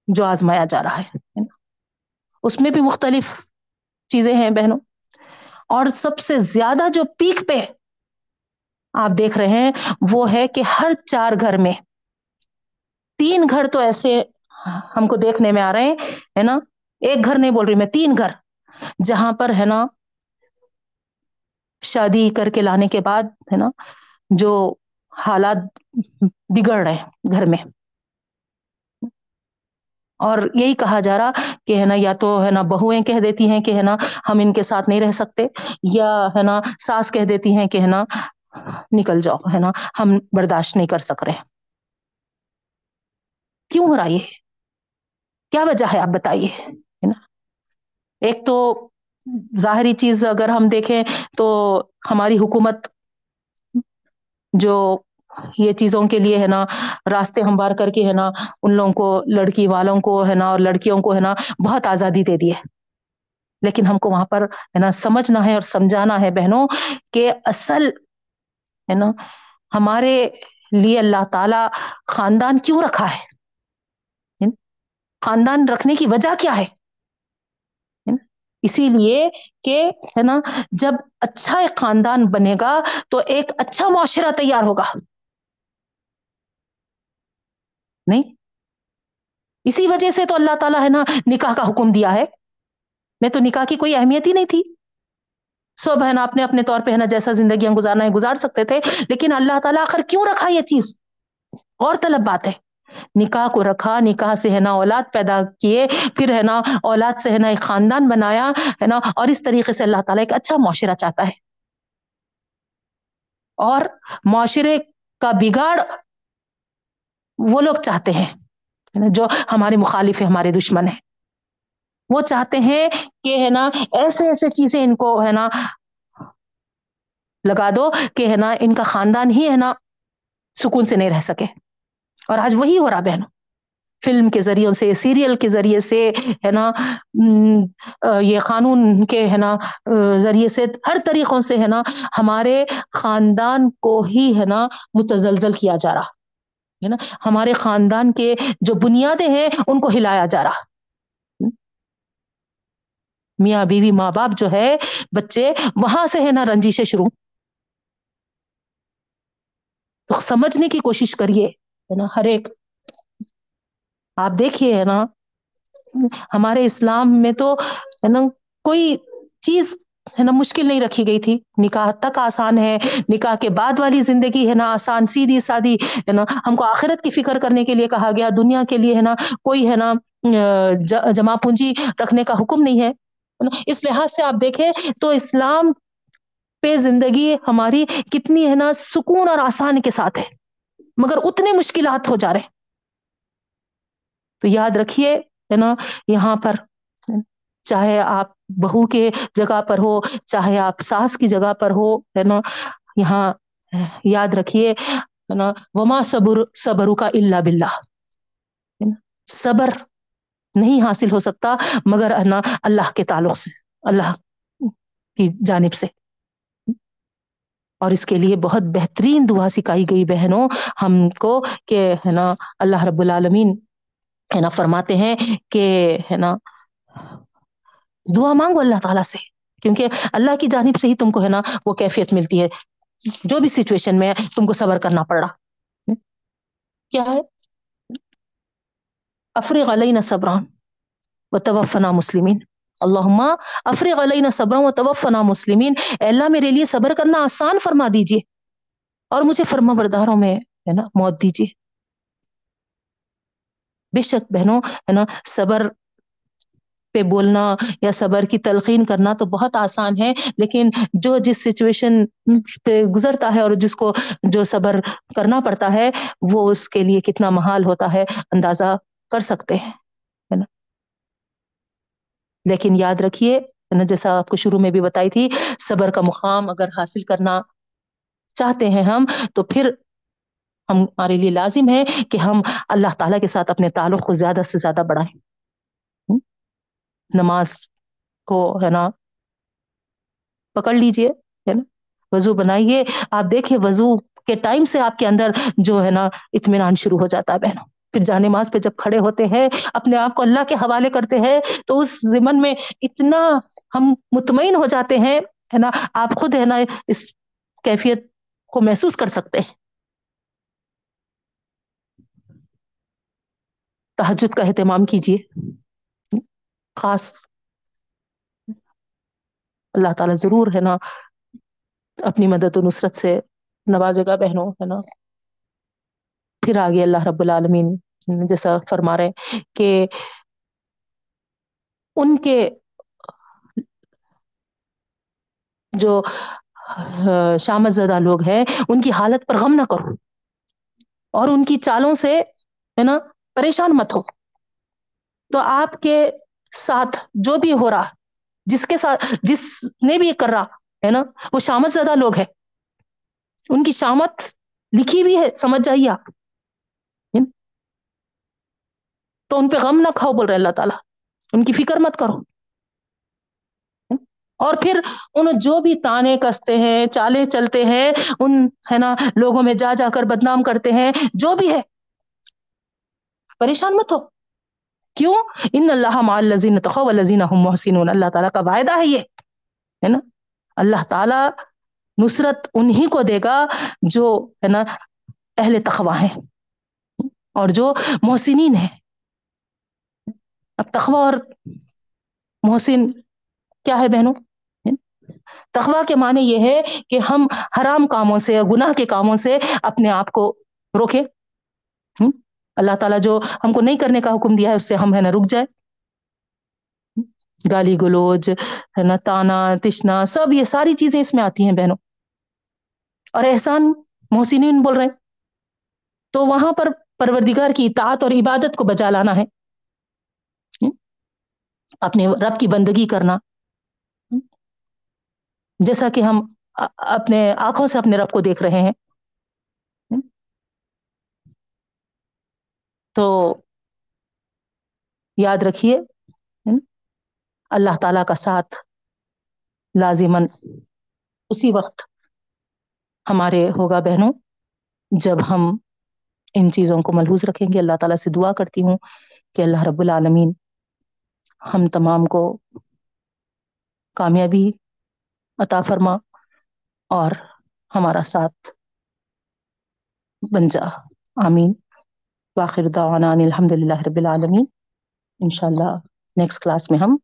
جو آزمایا جا رہا ہے اس میں بھی مختلف چیزیں ہیں بہنوں۔ اور سب سے زیادہ جو پیک پہ آپ دیکھ رہے ہیں، وہ ہے کہ ہر چار گھر میں، تین گھر تو ایسے ہم کو دیکھنے میں آ رہے ہیں، ہے نا۔ ایک گھر نہیں بول رہی میں، تین گھر، جہاں پر، ہے نا شادی کر کے لانے کے بعد، ہے نا، جو حالات بگڑ رہے ہیں گھر میں۔ اور یہی کہا جا رہا کہ، ہے نا، یا تو، ہے نا بہویں کہہ دیتی ہیں کہ، ہے نا، ہم ان کے ساتھ نہیں رہ سکتے، یا، ہے نا، ساس کہہ دیتی ہیں کہ، ہے نا، نکل جاؤ، ہے نا، ہم برداشت نہیں کر سک رہے۔ کیوں ہو رہا یہ؟ کیا وجہ ہے؟ آپ بتائیے، ہے نا۔ ایک تو ظاہری چیز اگر ہم دیکھیں تو ہماری حکومت جو یہ چیزوں کے لیے ہے نا، راستے ہموار کر کے ہے نا، ان لوگوں کو، لڑکی والوں کو ہے نا اور لڑکیوں کو ہے نا بہت آزادی دے دی ہے۔ لیکن ہم کو وہاں پر ہے نا سمجھنا ہے اور سمجھانا ہے بہنوں کہ اصل ہے نا ہمارے لیے اللہ تعالی خاندان کیوں رکھا ہے؟ خاندان رکھنے کی وجہ کیا ہے؟ اسی لیے کہ ہے نا، جب اچھا ایک خاندان بنے گا تو ایک اچھا معاشرہ تیار ہوگا۔ نہیں؟ اسی وجہ سے تو اللہ تعالی ہے نا، نکاح کا حکم دیا ہے۔ میں تو نکاح کی کوئی اہمیت ہی نہیں تھی۔ سو بہن، آپ نے اپنے طور پہ ہے نا، جیسا زندگیاں گزارنا ہے، گزار سکتے تھے، لیکن اللہ تعالی آخر کیوں رکھا یہ چیز؟ غور طلب بات ہے۔ نکاح کو رکھا، نکاح سے ہے نا اولاد پیدا کیے، پھر ہے نا اولاد سے ہے نا ایک خاندان بنایا، ہے نا، اور اس طریقے سے اللہ تعالی ایک اچھا معاشرہ چاہتا ہے۔ اور معاشرے کا بگاڑ وہ لوگ چاہتے ہیں جو ہمارے مخالف ہے ہمارے دشمن ہیں۔ وہ چاہتے ہیں کہ ہے نا ایسے ایسے چیزیں ان کو ہے نا لگا دو کہ ہے نا ان کا خاندان ہی ہے نا سکون سے نہیں رہ سکے۔ اور آج وہی ہو رہا بہن فلم کے ذریعوں سے، سیریل کے ذریعے سے، ہے نا یہ قانون کے، ہے نا ذریعے سے ہر طریقوں سے، ہے نا، ہمارے خاندان کو ہی، ہے نا، متزلزل کیا جا رہا۔ ہے نا، ہمارے خاندان کے جو بنیادیں ہیں، ان کو ہلایا جا رہا۔ میاں بیوی ماں باپ جو ہے، بچے، وہاں سے، ہے نا رنجیشیں شروع۔ تو سمجھنے کی کوشش کریے۔ ہے نا، ہر ایک۔ آپ دیکھیے، ہے نا، ہمارے اسلام میں تو، ہے نا، کوئی چیز، ہے نا، مشکل نہیں رکھی گئی تھی۔ نکاح تک آسان ہے، نکاح کے بعد والی زندگی ہے نا آسان، سیدھی سادی، ہے نا۔ ہم کو آخرت کی فکر کرنے کے لیے کہا گیا، دنیا کے لیے، ہے نا، کوئی، ہے نا جمع پونجی رکھنے کا حکم نہیں ہے۔ اس لحاظ سے آپ دیکھیں تو اسلام پہ زندگی ہماری کتنی، ہے نا، سکون اور آسانی کے ساتھ ہے۔ مگر اتنے مشکلات ہو جا رہے تو یاد رکھیے، ہے نا، یہاں پر چاہے آپ بہو کے جگہ پر ہو، چاہے آپ ساس کی جگہ پر ہو، ہے نا، یہاں یاد رکھیے، ہے نا، وما صبر صبر کا اللہ بلہ صبر نہیں حاصل ہو سکتا مگر نا، اللہ کے تعلق سے، اللہ کی جانب سے۔ اور اس کے لیے بہت بہترین دعا سکھائی گئی بہنوں، ہم کو کہ، ہے نا، اللہ رب العالمین، ہے نا، فرماتے ہیں کہ، ہے نا، دعا مانگو اللہ تعالی سے، کیونکہ اللہ کی جانب سے ہی تم کو، ہے نا، وہ کیفیت ملتی ہے۔ جو بھی سچویشن میں تم کو صبر کرنا پڑ رہا۔ کیا ہے؟ افریق علیہ صبران و توفنا مسلمین۔ اللہم افریق علینا صبرا و توفنا مسلمین۔ اے اللہ، میرے لیے صبر کرنا آسان فرما دیجیے اور مجھے فرما برداروں میں، ہے نا، موت دیجیے۔ بے شک بہنوں، ہے نا، صبر پہ بولنا یا صبر کی تلقین کرنا تو بہت آسان ہے، لیکن جو جس سچویشن پہ گزرتا ہے اور جس کو جو صبر کرنا پڑتا ہے، وہ اس کے لیے کتنا محال ہوتا ہے، اندازہ کر سکتے ہیں۔ لیکن یاد رکھیے جیسا آپ کو شروع میں بھی بتائی تھی، صبر کا مقام اگر حاصل کرنا چاہتے ہیں ہم، تو پھر ہم ہمارے لیے لازم ہے کہ ہم اللہ تعالی کے ساتھ اپنے تعلق کو زیادہ سے زیادہ بڑھائیں۔ نماز کو، ہے نا، پکڑ لیجیے، ہے نا، وضو بنائیے۔ آپ دیکھیے، وضو کے ٹائم سے آپ کے اندر جو، ہے نا، اطمینان شروع ہو جاتا ہے بہنوں۔ پھر جانماز پہ جب کھڑے ہوتے ہیں، اپنے آپ کو اللہ کے حوالے کرتے ہیں، تو اس زمن میں اتنا ہم مطمئن ہو جاتے ہیں، ہے نا؟ آپ خود، ہے نا، اس کیفیت کو محسوس کر سکتے ہیں۔ تحجد کا اہتمام کیجیے۔ خاص اللہ تعالی ضرور، ہے نا، اپنی مدد و نصرت سے نوازے گا بہنوں، ہے نا؟ پھر آگے اللہ رب العالمین جیسا فرما رہے کہ ان کے جو شامت زدہ لوگ ہیں، ان کی حالت پر غم نہ کرو اور ان کی چالوں سے، ہے نا، پریشان مت ہو۔ تو آپ کے ساتھ جو بھی ہو رہا، جس کے ساتھ، جس نے بھی یہ کر رہا، ہے نا، وہ شامت زیادہ لوگ ہے ان کی شامت لکھی ہوئی ہے، سمجھ جائیے آپ۔ تو ان پہ غم نہ کھاؤ، بول رہے اللہ تعالی۔ ان کی فکر مت کرو۔ اور پھر ان جو بھی تانے کستے ہیں، چالے چلتے ہیں، ان، ہے نا، لوگوں میں جا جا کر بدنام کرتے ہیں، جو بھی ہے۔ پریشان مت ہو۔ کیوں؟ ان اللہ لذین تخو لذین محسن اللہ تعالیٰ کا وعدہ ہے یہ، ہے نا۔ اللہ تعالی نصرت انہیں کو دے گا جو، ہے نا، اہل تخوا ہے اور جو محسنین ہے اب تخوا اور محسن کیا ہے بہنوں؟ تخوا کے معنی یہ ہے کہ ہم حرام کاموں سے اور گناہ کے کاموں سے اپنے آپ کو روکے اللہ تعالیٰ جو ہم کو نہیں کرنے کا حکم دیا ہے، اس سے ہم ہے نا رک جائے گالی گلوچ، ہے نا، تانا، تشنا، سب یہ ساری چیزیں اس میں آتی ہیں بہنوں۔ اور احسان محسنین بول رہے ہیں۔ تو وہاں پر پروردگار کی اطاعت اور عبادت کو بچا لانا ہے۔ اپنے رب کی بندگی کرنا۔ جیسا کہ ہم اپنے آنکھوں سے اپنے رب کو دیکھ رہے ہیں۔ تو یاد رکھیے اللہ تعالی کا ساتھ لازمن اسی وقت ہمارے ہوگا بہنوں، جب ہم ان چیزوں کو ملحوظ رکھیں گے۔ اللہ تعالیٰ سے دعا کرتی ہوں کہ اللہ رب العالمین ہم تمام کو کامیابی عطا فرما اور ہمارا ساتھ بن جا۔ آمین۔ باخر دعوانا الحمد للہ رب العالمین۔ انشاء اللہ نیکسٹ کلاس میں ہم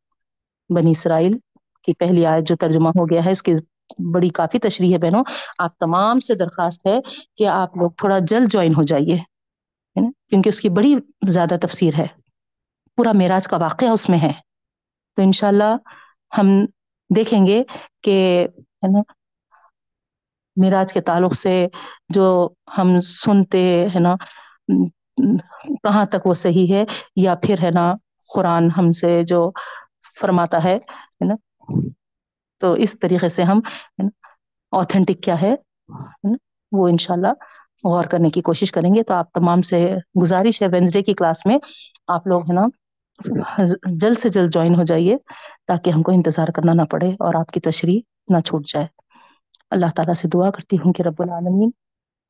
بنی اسرائیل کی پہلی آیت جو ترجمہ ہو گیا ہے، اس کی بڑی کافی تشریح ہے بہنوں۔ آپ تمام سے درخواست ہے کہ آپ لوگ تھوڑا جلد جوائن ہو جائیے کیونکہ اس کی بڑی زیادہ تفسیر ہے۔ پورا معراج کا واقعہ اس میں ہے۔ تو انشاءاللہ ہم دیکھیں گے کہ ہے نا، معراج کے تعلق سے جو ہم سنتے ہے نا، کہاں تک وہ صحیح ہے یا پھر ہے نا قرآن ہم سے جو فرماتا ہے نا۔ تو اس طریقے سے ہم اوتھینٹک کیا ہے وہ انشاء اللہ غور کرنے کی کوشش کریں گے۔ تو آپ تمام سے گزارش ہے وینسڈے کی کلاس میں آپ لوگ ہے نا جلد سے جلد جوائن ہو جائیے تاکہ ہم کو انتظار کرنا نہ پڑے اور آپ کی تشریح نہ چھوٹ جائے۔ اللہ تعالیٰ سے دعا کرتی ہوں کہ رب العالمین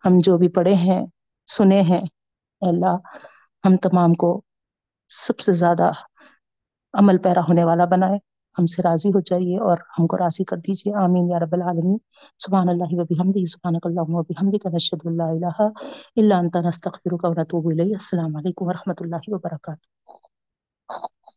ہم جو بھی پڑھے ہیں، سنے ہیں اللہ، ہم تمام کو سب سے زیادہ عمل پیرا ہونے والا بنائے۔ ہم سے راضی ہو جائیے اور ہم کو راضی کر دیجیے۔ آمین یا رب العالمین۔ سبحان اللہ و بحمدہ، سبحانک اللہم و بحمدک، نشہد اللہ الہ الا انت، نستغفرک و نتوب الیک۔ السلام علیکم و رحمۃ اللہ وبرکاتہ۔